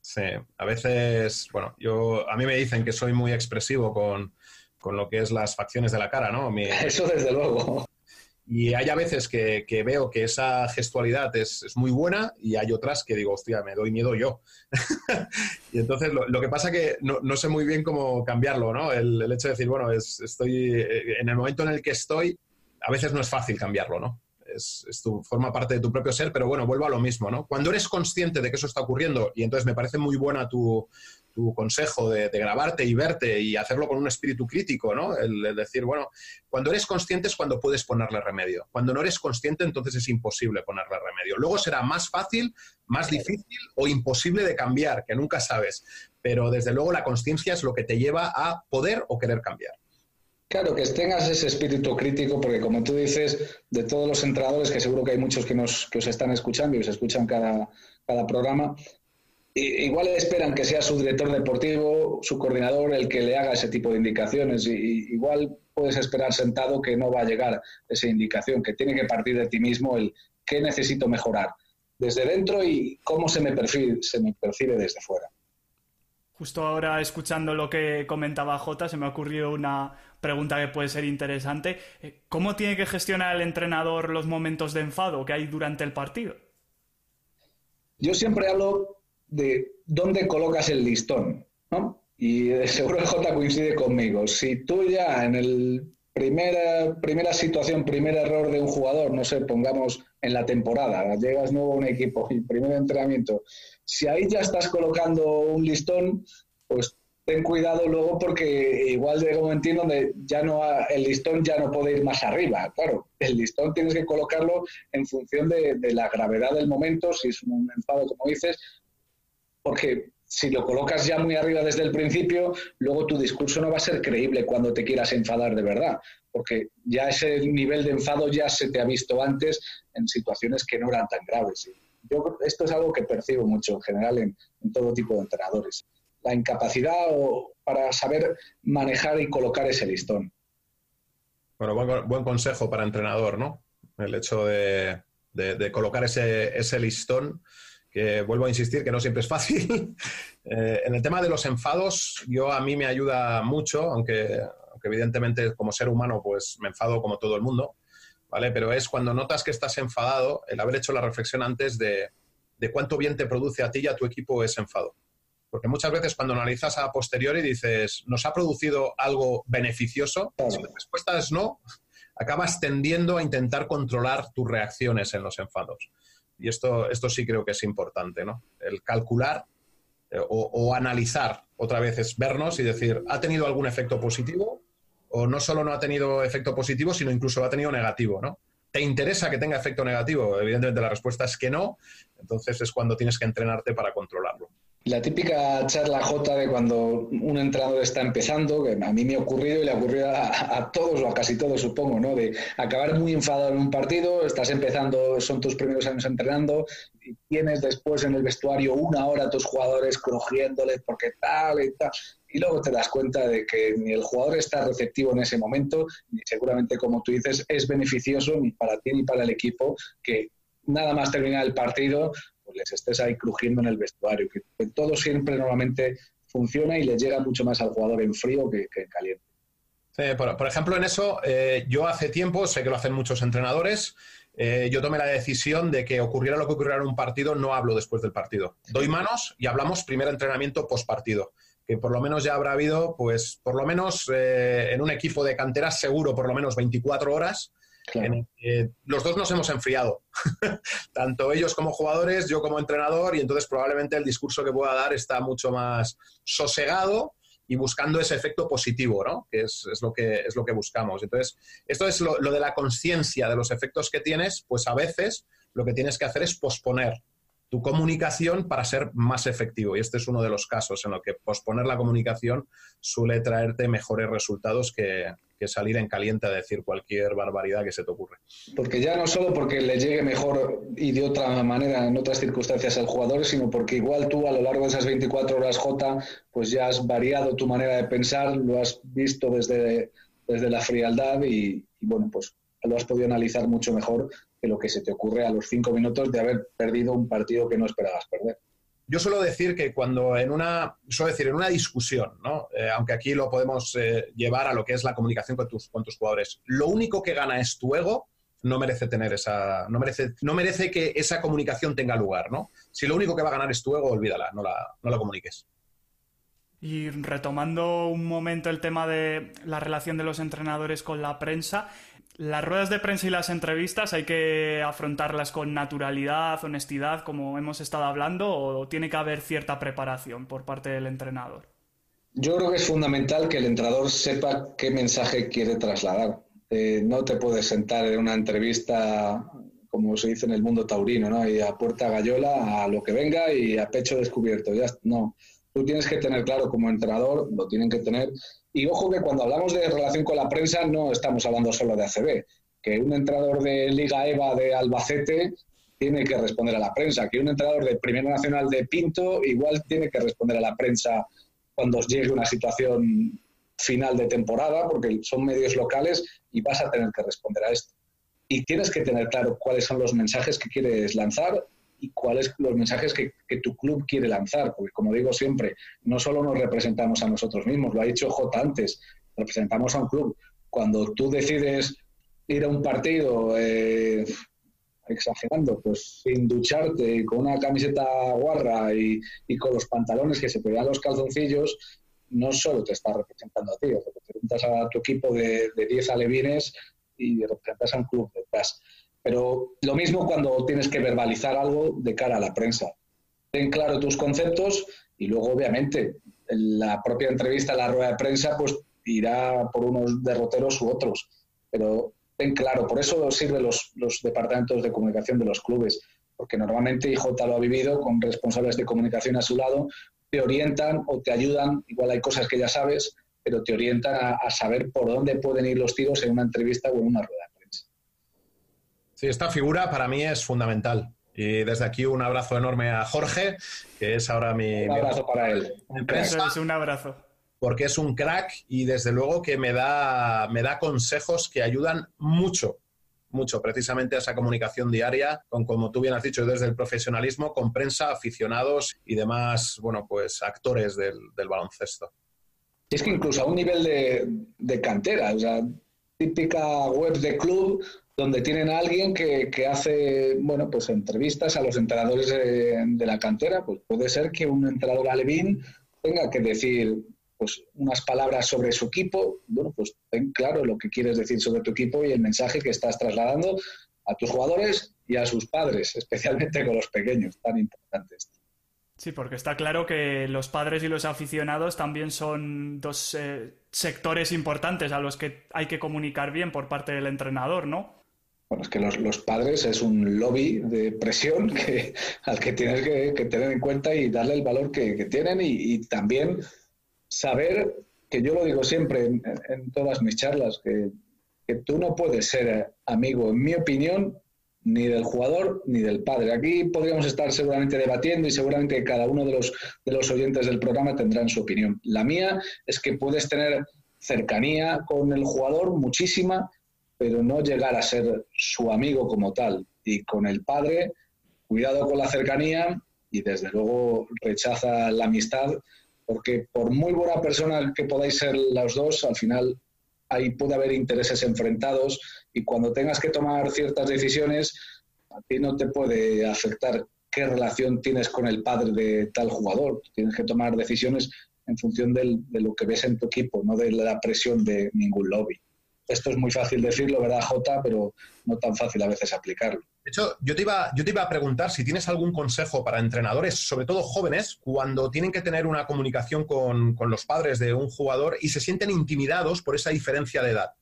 Sí, a veces, bueno, yo, a mí me dicen que soy muy expresivo con, con lo que es las facciones de la cara, ¿no? Eso desde luego. Y hay a veces que, veo que esa gestualidad es, muy buena y hay otras que digo, hostia, me doy miedo yo. y entonces lo, que pasa que no, sé muy bien cómo cambiarlo, ¿no? El, hecho de decir, bueno, es, estoy en el momento en el que estoy, a veces no es fácil cambiarlo, ¿no? Es, tu, forma parte de tu propio ser, pero bueno, vuelvo a lo mismo, ¿no? Cuando eres consciente de que eso está ocurriendo, y entonces me parece muy buena tu, tu consejo de, grabarte y verte y hacerlo con un espíritu crítico, ¿no? El, decir, bueno, cuando eres consciente es cuando puedes ponerle remedio. Cuando no eres consciente, entonces es imposible ponerle remedio. Luego será más fácil, más difícil o imposible de cambiar, que nunca sabes. Pero desde luego la conciencia es lo que te lleva a poder o querer cambiar. Claro, que tengas ese espíritu crítico, porque como tú dices, de todos los entrenadores, que seguro que hay muchos que, nos, que os están escuchando y os escuchan cada, cada programa, igual esperan que sea su director deportivo, su coordinador, el que le haga ese tipo de indicaciones. Y, igual puedes esperar sentado que no va a llegar esa indicación, que tiene que partir de ti mismo el qué necesito mejorar desde dentro y cómo se me percibe, se me percibe desde fuera. Justo ahora, escuchando lo que comentaba Jota, se me ha ocurrido una pregunta que puede ser interesante. Eh, ¿Cómo tiene que gestionar el entrenador los momentos de enfado que hay durante el partido? Yo siempre hablo de dónde colocas el listón, ¿no? Y seguro el J coincide conmigo. Si tú ya en el primera, primera situación, primer error de un jugador, no sé, pongamos en la temporada, llegas nuevo a un equipo y primer entrenamiento, si ahí ya estás colocando un listón, pues ten cuidado luego porque igual llega un momento donde ya no el listón ya no puede ir más arriba. Claro, el listón tienes que colocarlo en función de, de la gravedad del momento, si es un enfado, como dices, porque si lo colocas ya muy arriba desde el principio, luego tu discurso no va a ser creíble cuando te quieras enfadar de verdad, porque ya ese nivel de enfado ya se te ha visto antes en situaciones que no eran tan graves. Yo esto es algo que percibo mucho en general en, todo tipo de entrenadores. La incapacidad para saber manejar y colocar ese listón. Bueno, buen, consejo para entrenador, ¿no? El hecho de, colocar ese, ese listón que vuelvo a insistir que no siempre es fácil. Eh, en el tema de los enfados, yo a mí me ayuda mucho, aunque, evidentemente como ser humano pues me enfado como todo el mundo, ¿vale? Pero es cuando notas que estás enfadado, el haber hecho la reflexión antes de, de cuánto bien te produce a ti y a tu equipo ese enfado. Porque muchas veces cuando analizas a posteriori dices, ¿nos ha producido algo beneficioso? Si la respuesta es no, acabas tendiendo a intentar controlar tus reacciones en los enfados. Y esto, esto sí creo que es importante, ¿no? El calcular eh, o, analizar otra vez es vernos y decir, ¿ha tenido algún efecto positivo? O no solo no ha tenido efecto positivo, sino incluso ha tenido negativo, ¿no? ¿Te interesa que tenga efecto negativo? Evidentemente la respuesta es que no, entonces es cuando tienes que entrenarte para controlarlo. La típica charla J de cuando un entrenador está empezando, que a mí me ha ocurrido y le ha ocurrido a, todos o a casi todos, supongo, ¿no? De acabar muy enfadado en un partido, estás empezando, son tus primeros años entrenando y tienes después en el vestuario una hora a tus jugadores crujiéndoles porque tal y tal. Y luego te das cuenta de que ni el jugador está receptivo en ese momento, ni seguramente, como tú dices, es beneficioso ni para ti ni para el equipo que nada más terminar el partido, pues les estés ahí crujiendo en el vestuario, que, todo siempre normalmente funciona y le llega mucho más al jugador en frío que, en caliente. por, ejemplo, en eso, eh, yo hace tiempo, sé que lo hacen muchos entrenadores, eh, yo tomé la decisión de que ocurriera lo que ocurriera en un partido, no hablo después del partido. Doy manos y hablamos primer entrenamiento post partido. Que por lo menos ya habrá habido, pues, por lo menos eh, en un equipo de canteras seguro, por lo menos 24 horas. Los dos nos hemos enfriado, tanto ellos como jugadores, yo como entrenador, y entonces probablemente el discurso que pueda dar está mucho más sosegado y buscando ese efecto positivo, ¿no? Que es, lo, que, es lo que buscamos. Entonces, esto es lo, de la conciencia de los efectos que tienes, pues a veces lo que tienes que hacer es posponer tu comunicación para ser más efectivo. Y este es uno de los casos en los que posponer la comunicación suele traerte mejores resultados que, que salir en caliente a decir cualquier barbaridad que se te ocurre. Porque ya no solo porque le llegue mejor y de otra manera en otras circunstancias al jugador, sino porque igual tú a lo largo de esas 24 horas J, pues ya has variado tu manera de pensar, lo has visto desde, desde la frialdad y, y bueno, pues lo has podido analizar mucho mejor que lo que se te ocurre a los cinco minutos de haber perdido un partido que no esperabas perder yo suelo decir que cuando en una, suelo decir, en una discusión, ¿no? Eh, aunque aquí lo podemos eh, llevar a lo que es la comunicación con tus, con tus jugadores, lo único que gana es tu ego, no merece tener esa, no merece, no merece que esa comunicación tenga lugar, ¿no? Si lo único que va a ganar es tu ego, olvídala, no la, no la comuniques. Y retomando un momento el tema de la relación de los entrenadores con la prensa, las ruedas de prensa y las entrevistas hay que afrontarlas con naturalidad, honestidad, como hemos estado hablando, o tiene que haber cierta preparación por parte del entrenador. Yo creo que es fundamental que el entrenador sepa qué mensaje quiere trasladar. Eh, no te puedes sentar en una entrevista, como se dice en el mundo taurino, ¿no? y a puerta gallola, a lo que venga y a pecho descubierto. Ya, no, tú tienes que tener claro como entrenador, lo tienen que tener y ojo que cuando hablamos de relación con la prensa no estamos hablando solo de ACB, que un entrenador de Liga EVA de Albacete tiene que responder a la prensa, que un entrenador de Primera Nacional de Pinto igual tiene que responder a la prensa cuando llegue una situación final de temporada, porque son medios locales y vas a tener que responder a esto. Y tienes que tener claro cuáles son los mensajes que quieres lanzar y cuáles los mensajes que, tu club quiere lanzar, porque como digo siempre, no solo nos representamos a nosotros mismos, lo ha dicho J antes, representamos a un club. Cuando tú decides ir a un partido, eh, exagerando, pues sin ducharte, con una camiseta guarra y, con los pantalones que se te vean los calzoncillos, no solo te está representando a ti, representas a tu equipo de 10 alevines y representas a un club detrás. Pero lo mismo cuando tienes que verbalizar algo de cara a la prensa. Ten claro tus conceptos y luego, obviamente, la propia entrevista, la rueda de prensa, pues irá por unos derroteros u otros. Pero ten claro, por eso sirven los, los departamentos de comunicación de los clubes, porque normalmente IJ lo ha vivido con responsables de comunicación a su lado, te orientan o te ayudan, igual hay cosas que ya sabes, pero te orientan a, a saber por dónde pueden ir los tiros en una entrevista o en una rueda. Sí, esta figura para mí es fundamental. Y desde aquí un abrazo enorme a Jorge, que es ahora mi... Un abrazo para él. es un abrazo. Porque es un crack y desde luego que me da, me da consejos que ayudan mucho, mucho precisamente a esa comunicación diaria, con como tú bien has dicho, desde el profesionalismo, con prensa, aficionados y demás, bueno, pues actores del, baloncesto. Es que incluso a un nivel de, de cantera, o sea, típica web de club donde tienen a alguien que, hace, bueno, pues entrevistas a los entrenadores de, la cantera, pues puede ser que un entrenador alevín tenga que decir pues unas palabras sobre su equipo, bueno, pues ten claro lo que quieres decir sobre tu equipo y el mensaje que estás trasladando a tus jugadores y a sus padres, especialmente con los pequeños, tan importantes. Sí, porque está claro que los padres y los aficionados también son dos eh, sectores importantes a los que hay que comunicar bien por parte del entrenador, ¿no? Bueno, es que los, padres es un lobby de presión que, al que tienes que, tener en cuenta y darle el valor que, tienen y, también saber, que yo lo digo siempre en, todas mis charlas, que, tú no puedes ser amigo, en mi opinión, ni del jugador ni del padre. Aquí podríamos estar seguramente debatiendo y seguramente cada uno de los, de los oyentes del programa tendrán su opinión. La mía es que puedes tener cercanía con el jugador, muchísima, pero no llegar a ser su amigo como tal. Y con el padre, cuidado con la cercanía y desde luego rechaza la amistad porque por muy buena persona que podáis ser los dos, al final ahí puede haber intereses enfrentados y cuando tengas que tomar ciertas decisiones, a ti no te puede afectar qué relación tienes con el padre de tal jugador. Tienes que tomar decisiones en función de lo que ves en tu equipo, no de la presión de ningún lobby. Esto es muy fácil decirlo, ¿verdad, Jota? Pero no tan fácil a veces aplicarlo. De hecho, yo te, iba, yo te iba a preguntar si tienes algún consejo para entrenadores, sobre todo jóvenes, cuando tienen que tener una comunicación con, con los padres de un jugador y se sienten intimidados por esa diferencia de edad.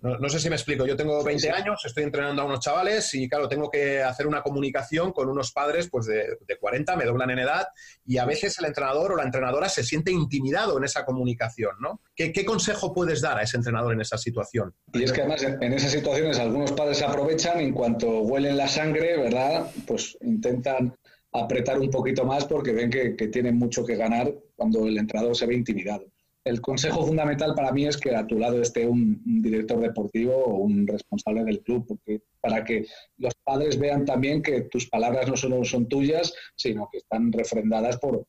No, sé si me explico. Yo tengo 20 años, estoy entrenando a unos chavales y, claro, tengo que hacer una comunicación con unos padres pues de, 40, me doblan en edad y a veces el entrenador o la entrenadora se siente intimidado en esa comunicación, ¿no? ¿Qué, consejo puedes dar a ese entrenador en esa situación? Y es que además en esas situaciones algunos padres se aprovechan en cuanto huelen la sangre, ¿verdad? Pues intentan apretar un poquito más porque ven que, que tienen mucho que ganar cuando el entrenador se ve intimidado el consejo fundamental para mí es que a tu lado esté un, director deportivo o un responsable del club, porque para que los padres vean también que tus palabras no solo son tuyas, sino que están refrendadas por,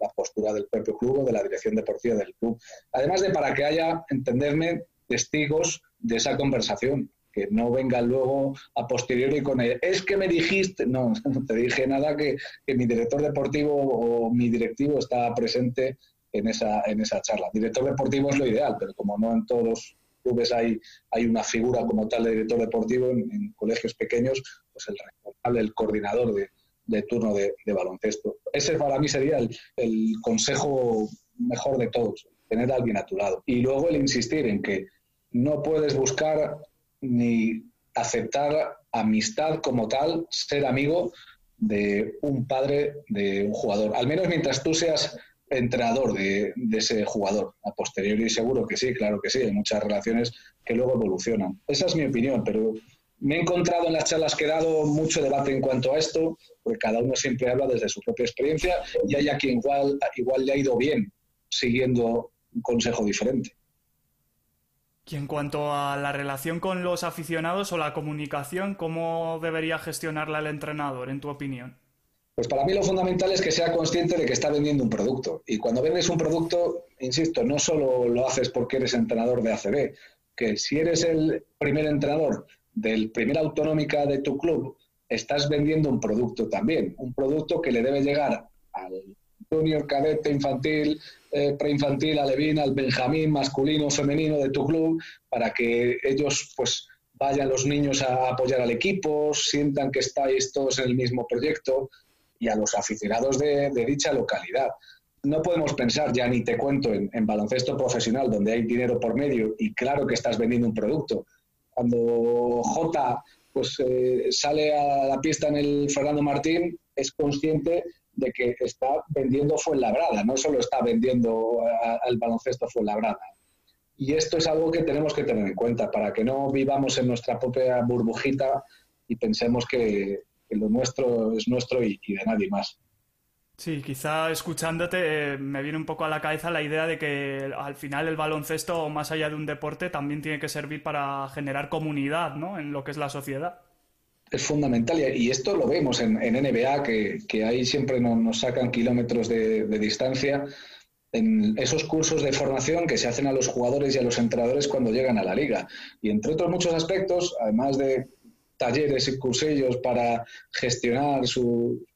la postura del propio club o de la dirección deportiva del club. Además de para que haya, entenderme, testigos de esa conversación, que no vengan luego a posteriori con el, es que me dijiste, no, no te dije nada, que, que mi director deportivo o mi directivo está presente en esa, en esa charla. Director deportivo es lo ideal, pero como no en todos los clubes hay, hay una figura como tal de director deportivo, en, colegios pequeños, pues el responsable, el coordinador de, de turno de, baloncesto. Ese para mí sería el, el, consejo mejor de todos, tener a alguien a tu lado. Y luego el insistir en que no puedes buscar ni aceptar amistad como tal, ser amigo de un padre de un jugador. Al menos mientras tú seas entrenador de, ese jugador. A posteriori seguro que sí, claro que sí, hay muchas relaciones que luego evolucionan. Esa es mi opinión, pero me he encontrado en las charlas que he dado mucho debate en cuanto a esto, porque cada uno siempre habla desde su propia experiencia y hay a quien igual, igual le ha ido bien siguiendo un consejo diferente. Y en cuanto a la relación con los aficionados o la comunicación, ¿cómo debería gestionarla el entrenador, en tu opinión? Pues para mí lo fundamental es que sea consciente de que está vendiendo un producto. Y cuando vendes un producto, insisto, no solo lo haces porque eres entrenador de ACB, que si eres el primer entrenador del primer autonómica de tu club, estás vendiendo un producto también, un producto que le debe llegar al junior, cadete, infantil, eh, preinfantil, alevín, al benjamín masculino, femenino de tu club, para que ellos pues vayan los niños a apoyar al equipo, sientan que estáis todos en el mismo proyecto y a los aficionados de, dicha localidad. No podemos pensar, ya ni te cuento, en, baloncesto profesional, donde hay dinero por medio y claro que estás vendiendo un producto. Cuando J pues, eh, sale a la pista en el Fernando Martín, es consciente de que está vendiendo Fuenlabrada, no solo está vendiendo al baloncesto Fuenlabrada. Y esto es algo que tenemos que tener en cuenta para que no vivamos en nuestra propia burbujita y pensemos que, lo nuestro es nuestro y, de nadie más. Sí, quizá escuchándote eh, me viene un poco a la cabeza la idea de que al final el baloncesto, más allá de un deporte, también tiene que servir para generar comunidad ¿no? en lo que es la sociedad. Es fundamental y esto lo vemos en, NBA, que, ahí siempre nos, sacan kilómetros de, de distancia en esos cursos de formación que se hacen a los jugadores y a los entrenadores cuando llegan a la liga. Y entre otros muchos aspectos, además de talleres y cursillos para gestionar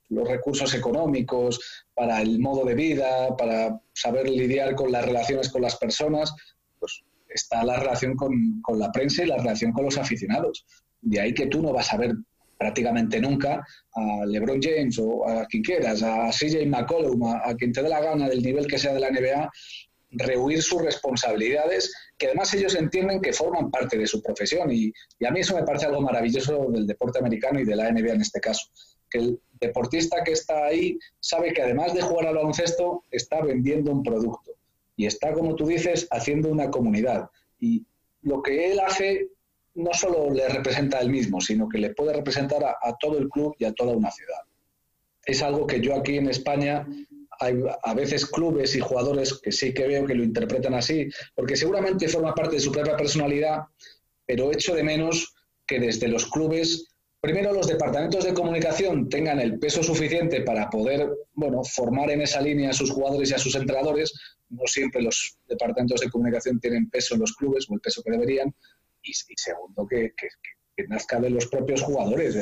los recursos económicos, para el modo de vida, para saber lidiar con las relaciones con las personas, pues está la relación con, con la prensa y la relación con los aficionados. De ahí que tú no vas a ver prácticamente nunca a LeBron James o a quien quieras, a CJ McCollum, a, a, quien te dé la gana del nivel que sea de la NBA, rehuir sus responsabilidades, que además ellos entienden que forman parte de su profesión. Y, a mí eso me parece algo maravilloso del deporte americano y de la NBA en este caso. Que el deportista que está ahí sabe que además de jugar al baloncesto, está vendiendo un producto. Y está, como tú dices, haciendo una comunidad. Y lo que él hace no solo le representa a él mismo, sino que le puede representar a todo el club y a toda una ciudad. Es algo que yo aquí en España hay a veces clubes y jugadores que sí que veo que lo interpretan así, porque seguramente forma parte de su propia personalidad, pero echo de menos que desde los clubes primero los departamentos de comunicación tengan el peso suficiente para poder, bueno, formar en esa línea a sus jugadores y a sus entrenadores. No siempre los departamentos de comunicación tienen peso en los clubes o el peso que deberían. Y, segundo, que, nazca de los propios jugadores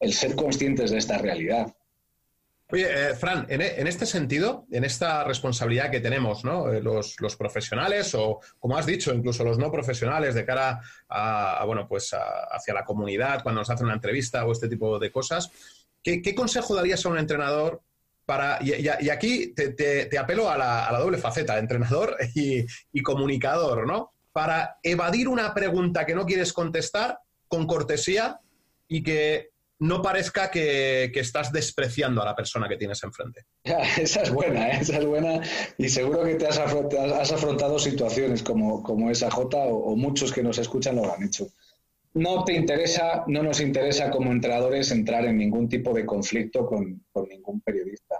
el ser conscientes de esta realidad. Oye, eh, Fran, en, este sentido, en esta responsabilidad que tenemos, ¿no? Eh, los, profesionales o, como has dicho, incluso los no profesionales de cara a, bueno, pues hacia la comunidad cuando nos hacen una entrevista o este tipo de cosas, ¿qué, consejo darías a un entrenador para, y, aquí te, apelo a la, doble faceta, entrenador y, y comunicador, ¿no? Para evadir una pregunta que no quieres contestar con cortesía y que no parezca que, estás despreciando a la persona que tienes enfrente. esa es buena, ¿eh? esa es buena y seguro que te has afrontado, situaciones como, esa J o, muchos que nos escuchan lo han hecho. No te interesa, no nos interesa como entrenadores entrar en ningún tipo de conflicto con, con ningún periodista.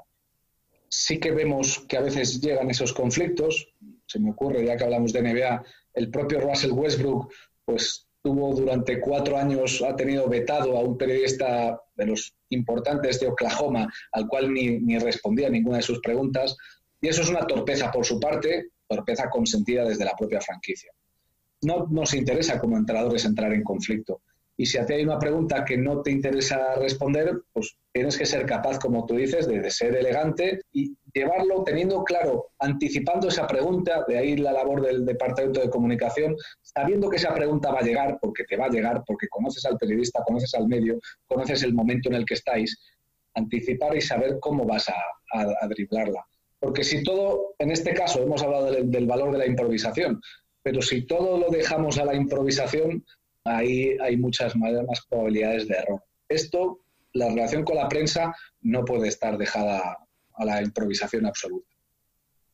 Sí que vemos que a veces llegan esos conflictos, se me ocurre, ya que hablamos de NBA, el propio Russell Westbrook, pues tuvo durante cuatro años, ha tenido vetado a un periodista de los importantes de Oklahoma, al cual ni, respondía ninguna de sus preguntas. Y eso es una torpeza por su parte, torpeza consentida desde la propia franquicia. No nos interesa como entrenadores entrar en conflicto. Y si a ti hay una pregunta que no te interesa responder, pues tienes que ser capaz, como tú dices, de, ser elegante y llevarlo teniendo claro, anticipando esa pregunta, de ahí la labor del departamento de comunicación, sabiendo que esa pregunta va a llegar, porque te va a llegar, porque conoces al periodista, conoces al medio, conoces el momento en el que estáis, anticipar y saber cómo vas a, driblarla. Porque si todo, en este caso hemos hablado del valor de la improvisación, pero si todo lo dejamos a la improvisación, ahí hay muchas más, probabilidades de error. Esto, la relación con la prensa, no puede estar dejada a la improvisación absoluta.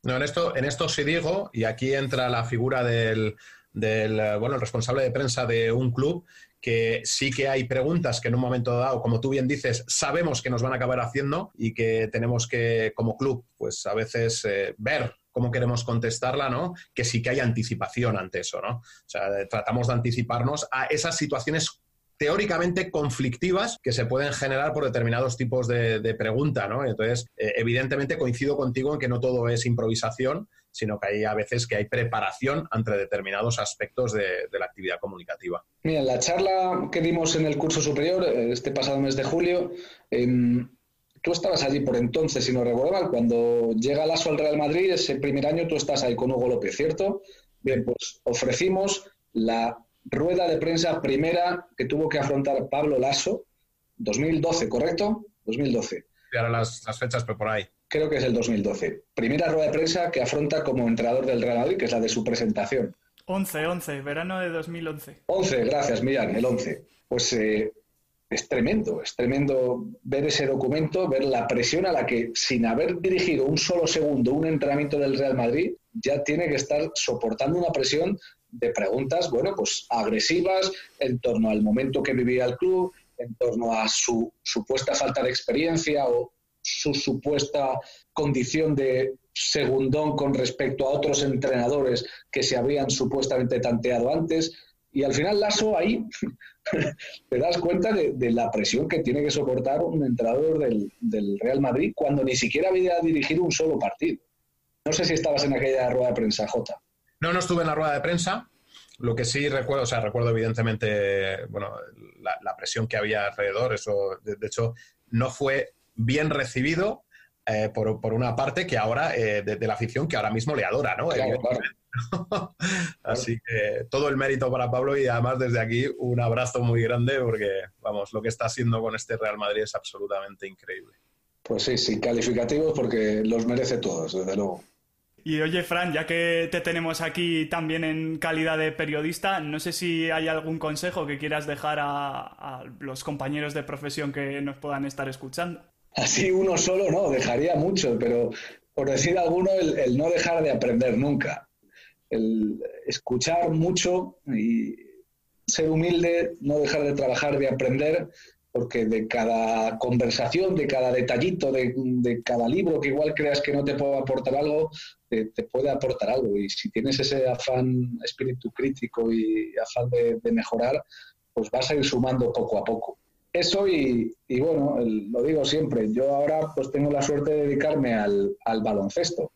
No, en esto, en esto sí digo, y aquí entra la figura del, bueno, el responsable de prensa de un club, que sí que hay preguntas que en un momento dado, como tú bien dices, sabemos que nos van a acabar haciendo y que tenemos que, como club, pues a veces eh, ver cómo queremos contestarla, ¿no? Que sí que hay anticipación ante eso, ¿no? O sea, tratamos de anticiparnos a esas situaciones teóricamente conflictivas que se pueden generar por determinados tipos de, pregunta, ¿no? Entonces, eh, evidentemente coincido contigo en que no todo es improvisación, sino que hay a veces que hay preparación ante determinados aspectos de, la actividad comunicativa. Mira, la charla que dimos en el curso superior, eh, este pasado mes de julio, em, tú estabas allí por entonces, si no recuerdo mal, cuando llega Lasso al Real Madrid, ese primer año tú estás ahí con Hugo López, ¿cierto? Bien, pues ofrecimos la rueda de prensa primera que tuvo que afrontar Pablo Lasso, 2012, ¿correcto? 2012. Y ahora las, las fechas, pero por ahí. Creo que es el 2012. Primera rueda de prensa que afronta como entrenador del Real Madrid, que es la de su presentación. 11, 11, verano de 2011. 11, gracias, Millán, el 11. Pues eh, es tremendo, es tremendo ver ese documento, ver la presión a la que, sin haber dirigido un solo segundo un entrenamiento del Real Madrid, ya tiene que estar soportando una presión de preguntas, bueno, pues agresivas en torno al momento que vivía el club, en torno a su supuesta falta de experiencia o su supuesta condición de segundón con respecto a otros entrenadores que se habían supuestamente tanteado antes. Y al final Lasso ahí te das cuenta de, la presión que tiene que soportar un entrenador del, Real Madrid cuando ni siquiera había dirigido un solo partido. No sé si estabas en aquella rueda de prensa, Jota. No, no estuve en la rueda de prensa. Lo que sí recuerdo, o sea, recuerdo evidentemente, bueno, la, presión que había alrededor. Eso, de, hecho, no fue bien recibido eh, por, una parte que ahora, eh, de, la afición que ahora mismo le adora, ¿no? Así que todo el mérito para Pablo y además desde aquí un abrazo muy grande porque, vamos, lo que está haciendo con este Real Madrid es absolutamente increíble. Pues sí, sí, calificativos porque los merece todos, desde luego. Y oye, Fran, ya que te tenemos aquí también en calidad de periodista, no sé si hay algún consejo que quieras dejar a, los compañeros de profesión que nos puedan estar escuchando. Así uno solo no, dejaría mucho, pero por decir alguno, el no dejar de aprender nunca el escuchar mucho y ser humilde, no dejar de trabajar, de aprender, porque de cada conversación, de cada detallito, de, cada libro que igual creas que no te puede aportar algo, te, puede aportar algo. Y si tienes ese afán, espíritu crítico y afán de, mejorar, pues vas a ir sumando poco a poco. eso y, bueno, lo digo siempre, yo ahora pues tengo la suerte de dedicarme al, baloncesto,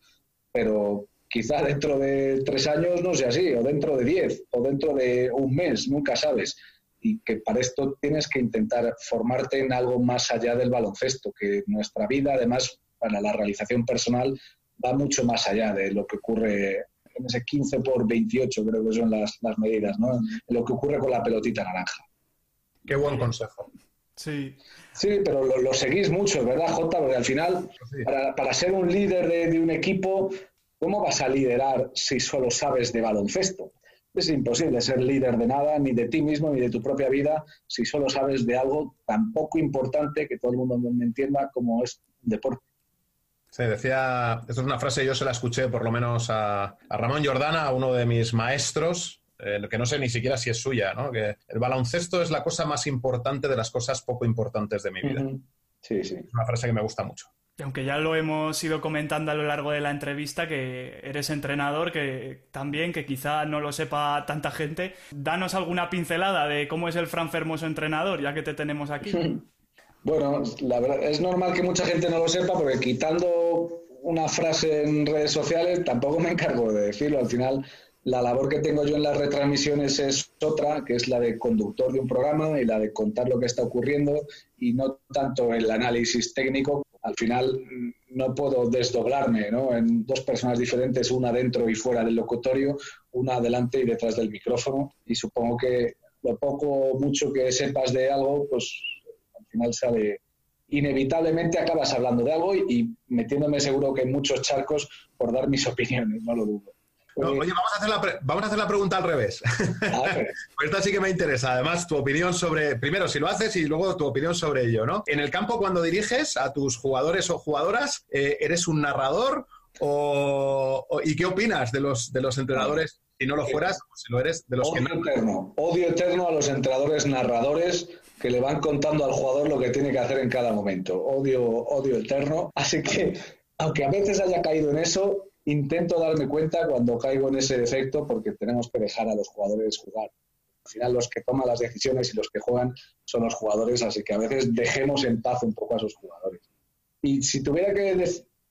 pero quizá dentro de tres años no sea así, o dentro de diez, o dentro de un mes, nunca sabes. Y que para esto tienes que intentar formarte en algo más allá del baloncesto, que nuestra vida, además, para la realización personal, va mucho más allá de lo que ocurre en ese 15 por 28, creo que son las, las medidas, ¿no? En lo que ocurre con la pelotita naranja. Qué buen consejo. Sí. Sí, pero lo, seguís mucho, ¿verdad, Jota? Porque al final, para, ser un líder de, un equipo, ¿cómo vas a liderar si solo sabes de baloncesto? Es imposible ser líder de nada, ni de ti mismo, ni de tu propia vida, si solo sabes de algo tan poco importante que todo el mundo me entienda como es un deporte. Sí, decía, esto es una frase, yo se la escuché por lo menos a, a Ramón Jordana, uno de mis maestros, eh, que no sé ni siquiera si es suya, ¿no? Que el baloncesto es la cosa más importante de las cosas poco importantes de mi vida. Sí, sí. Es una frase que me gusta mucho. Aunque ya lo hemos ido comentando a lo largo de la entrevista, que eres entrenador, que también, que quizá no lo sepa tanta gente, danos alguna pincelada de cómo es el Fran Fermoso entrenador, ya que te tenemos aquí. Bueno, la verdad, es normal que mucha gente no lo sepa, porque quitando una frase en redes sociales, tampoco me encargo de decirlo. Al final, la labor que tengo yo en las retransmisiones es otra, que es la de conductor de un programa y la de contar lo que está ocurriendo y no tanto el análisis técnico. Al final mm, no puedo desdoblarme ¿no? en dos personas diferentes, una dentro y fuera del locutorio, una delante y detrás del micrófono. Y supongo que lo poco o mucho que sepas de algo, pues al final sale, inevitablemente acabas hablando de algo y, y, metiéndome seguro que en muchos charcos por dar mis opiniones, no lo dudo oye, vamos a, hacer la vamos a hacer la pregunta al revés. pues esta sí que me interesa. Además, tu opinión sobre, primero si lo haces y luego tu opinión sobre ello, ¿no? En el campo, cuando diriges a tus jugadores o jugadoras, eh, ¿eres un narrador? O, ¿Y qué opinas de los, de los entrenadores? Si no lo fueras, si lo eres, de los odio que Eterno. Odio eterno a los entrenadores narradores que le van contando al jugador lo que tiene que hacer en cada momento. Odio, odio eterno. Así que, aunque a veces haya caído en eso, intento darme cuenta cuando caigo en ese defecto porque tenemos que dejar a los jugadores jugar. Al final los que toman las decisiones y los que juegan son los jugadores, así que a veces dejemos en paz un poco a esos jugadores. Y si tuviera que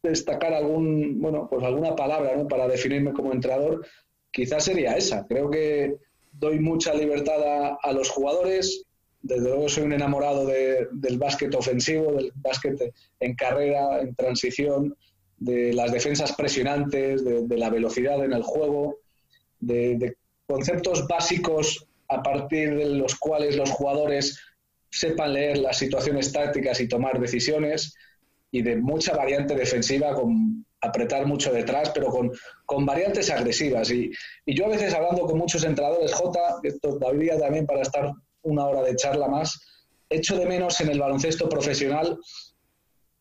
destacar algún, bueno, pues alguna palabra para definirme como entrenador, quizás sería esa. Creo que doy mucha libertad a, los jugadores. Desde luego soy un enamorado del básquet ofensivo, del básquet en carrera, en transición, de las defensas presionantes, de, la velocidad en el juego, de, conceptos básicos a partir de los cuales los jugadores sepan leer las situaciones tácticas y tomar decisiones y de mucha variante defensiva con apretar mucho detrás, pero con, con variantes agresivas. Y, y, yo a veces hablando con muchos entrenadores, J, esto todavía también para estar una hora de charla más, echo de menos en el baloncesto profesional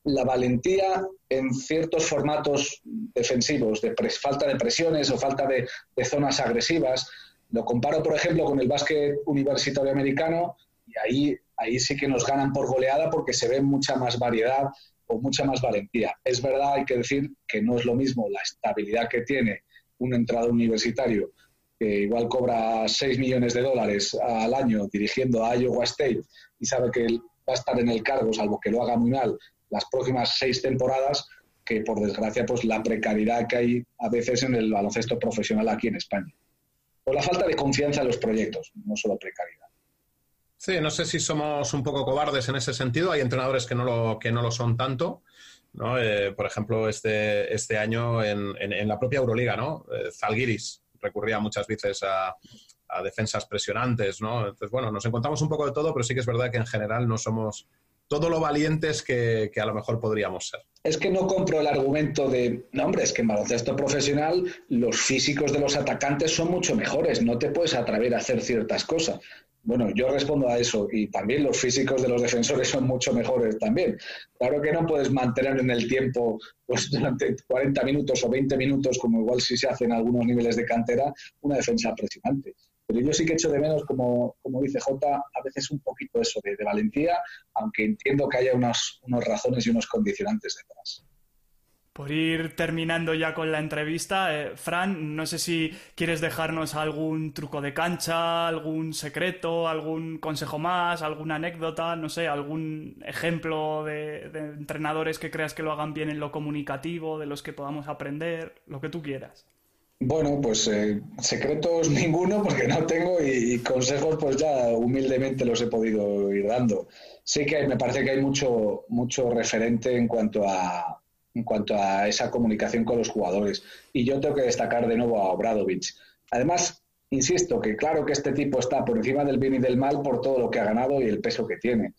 la valentía en ciertos formatos defensivos, de falta de presiones o falta de, zonas agresivas. Lo comparo, por ejemplo, con el básquet universitario americano y ahí, ahí sí que nos ganan por goleada porque se ve mucha más variedad o mucha más valentía. Es verdad, hay que decir que no es lo mismo la estabilidad que tiene un entrado universitario que igual cobra 6 millones de dólares al año dirigiendo a Iowa State y sabe que va a estar en el cargo, salvo que lo haga muy mal, las próximas seis temporadas, que por desgracia, pues la precariedad que hay a veces en el baloncesto profesional aquí en España. O la falta de confianza en los proyectos, no solo precariedad. Sí, no sé si somos un poco cobardes en ese sentido. Hay entrenadores que no lo, que no lo son tanto. ¿no? Eh, por ejemplo, este, este año en, en, la propia Euroliga, ¿no? Eh, Zalgiris recurría muchas veces a, a, defensas presionantes, ¿no? Entonces, bueno, nos encontramos un poco de todo, pero sí que es verdad que en general no somos todo lo valientes que, a lo mejor podríamos ser. Es que no compro el argumento de, no hombre, es que en baloncesto profesional los físicos de los atacantes son mucho mejores, no te puedes atrever a hacer ciertas cosas. Bueno, yo respondo a eso y también los físicos de los defensores son mucho mejores también. Claro que no puedes mantener en el tiempo pues, durante 40 minutos o 20 minutos, como igual si se hace en algunos niveles de cantera, una defensa presionante. Pero yo sí que echo de menos, como, como dice Jota, a veces un poquito eso de, valentía, aunque entiendo que haya unas, unos razones y unos condicionantes detrás. por ir terminando ya con la entrevista, eh, Fran, no sé si quieres dejarnos algún truco de cancha, algún secreto, algún consejo más, alguna anécdota, no sé, algún ejemplo de, entrenadores que creas que lo hagan bien en lo comunicativo, de los que podamos aprender, lo que tú quieras. Bueno, pues eh, secretos ninguno porque no tengo y, consejos pues ya humildemente los he podido ir dando. Sí que me parece que hay mucho, mucho referente en cuanto a, en cuanto a esa comunicación con los jugadores. Y yo tengo que destacar de nuevo a Obradovich. Además, insisto que claro que este tipo está por encima del bien y del mal por todo lo que ha ganado y el peso que tiene.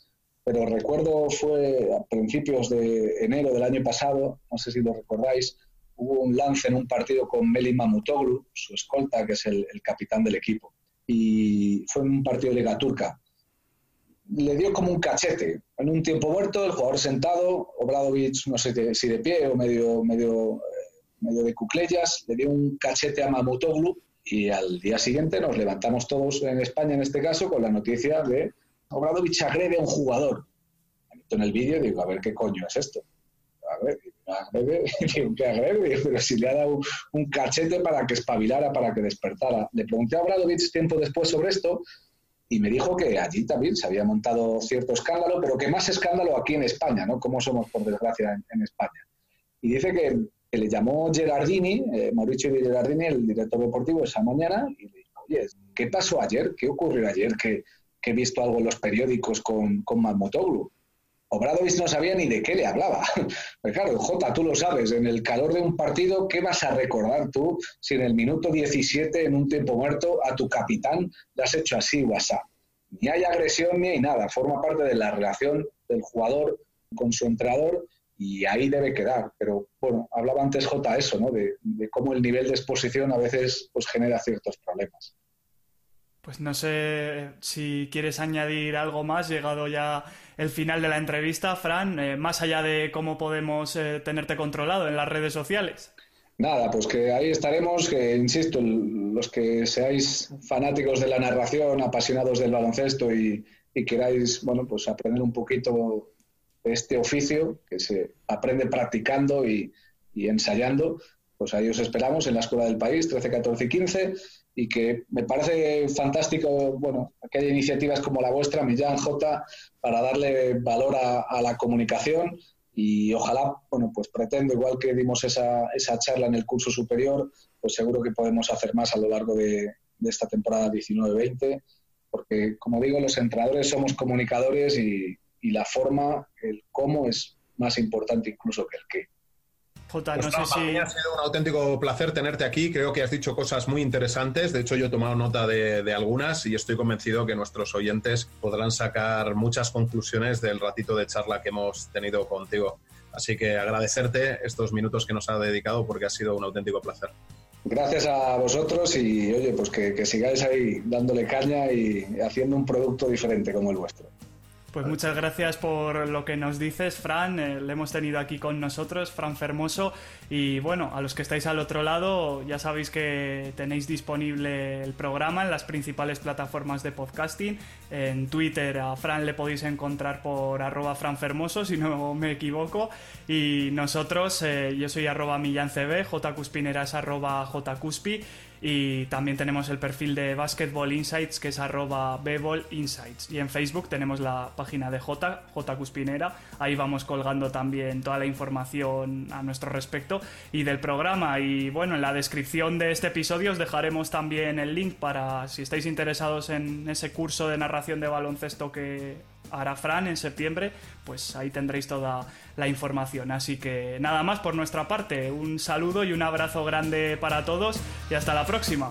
Pero recuerdo fue a principios de enero del año pasado, no sé si lo recordáis, hubo un lance en un partido con Meli Mamutoglu, su escolta, que es el, capitán del equipo. Y fue en un partido de Liga Turca le dio como un cachete. En un tiempo muerto, el jugador sentado, Obradovich, no sé si de pie o medio, medio, eh, medio de cuclellas, le dio un cachete a Mamutoglu y al día siguiente nos levantamos todos en España, en este caso, con la noticia de Obradovich agrede a un jugador. En el vídeo digo, a ver qué coño es esto. Agrede, ¿qué agrede? Pero si le ha dado un cachete para que espabilara, para que despertara. Le pregunté a Obradovich tiempo después sobre esto y me dijo que allí también se había montado cierto escándalo, pero que más escándalo aquí en España, ¿no? Como somos, por desgracia, en, España. Y dice que, le llamó Gerardini, eh, Mauricio Di Gerardini, el director deportivo, esa mañana, y le dijo, oye, ¿qué pasó ayer? ¿Qué ocurrió ayer? Que, he visto algo en los periódicos con, con Mamotoglu. Obradovich no sabía ni de qué le hablaba. Pues claro, Jota, tú lo sabes, en el calor de un partido, ¿qué vas a recordar tú si en el minuto 17, en un tiempo muerto, a tu capitán le has hecho así WhatsApp? Ni hay agresión ni hay nada, forma parte de la relación del jugador con su entrenador y ahí debe quedar. Pero bueno, hablaba antes Jota eso, ¿no? De, de cómo el nivel de exposición a veces pues, genera ciertos problemas. Pues no sé si quieres añadir algo más, llegado ya el final de la entrevista, Fran, eh, más allá de cómo podemos eh, tenerte controlado en las redes sociales. Nada, pues que ahí estaremos, que insisto, los que seáis fanáticos de la narración, apasionados del baloncesto y, queráis, bueno, pues aprender un poquito este oficio que se aprende practicando y, y ensayando, pues ahí os esperamos en la Escuela del País, 13, 14 y 15 y que me parece fantástico, bueno, que haya iniciativas como la vuestra, Millán J, para darle valor a, la comunicación y ojalá, bueno, pues pretendo, igual que dimos esa, esa charla en el curso superior, pues seguro que podemos hacer más a lo largo de, de esta temporada 19-20, porque como digo, los entrenadores somos comunicadores y, y la forma, el cómo es más importante incluso que el qué. Jota, no sé si... Ha sido un auténtico placer tenerte aquí. Creo que has dicho cosas muy interesantes. De hecho, yo he tomado nota de, algunas y estoy convencido que nuestros oyentes podrán sacar muchas conclusiones del ratito de charla que hemos tenido contigo. Así que agradecerte estos minutos que nos ha dedicado porque ha sido un auténtico placer. Gracias a vosotros y oye, pues que, que sigáis ahí dándole caña y haciendo un producto diferente como el vuestro. Pues muchas gracias por lo que nos dices, Fran. Eh, le hemos tenido aquí con nosotros, Fran Fermoso. Y bueno, a los que estáis al otro lado, ya sabéis que tenéis disponible el programa en las principales plataformas de podcasting. En Twitter a Fran le podéis encontrar por arroba franfermoso, si no me equivoco. Y nosotros, eh, yo soy arroba millancb, jcuspinera es arroba jcuspi. Y también tenemos el perfil de Basketball Insights, que es arroba Insights. Y en Facebook tenemos la página de J, J Cuspinera. Ahí vamos colgando también toda la información a nuestro respecto y del programa. Y bueno, en la descripción de este episodio os dejaremos también el link para si estáis interesados en ese curso de narración de baloncesto que hará Fran en septiembre, pues ahí tendréis toda la información. Así que nada más por nuestra parte, un saludo y un abrazo grande para todos y hasta la próxima.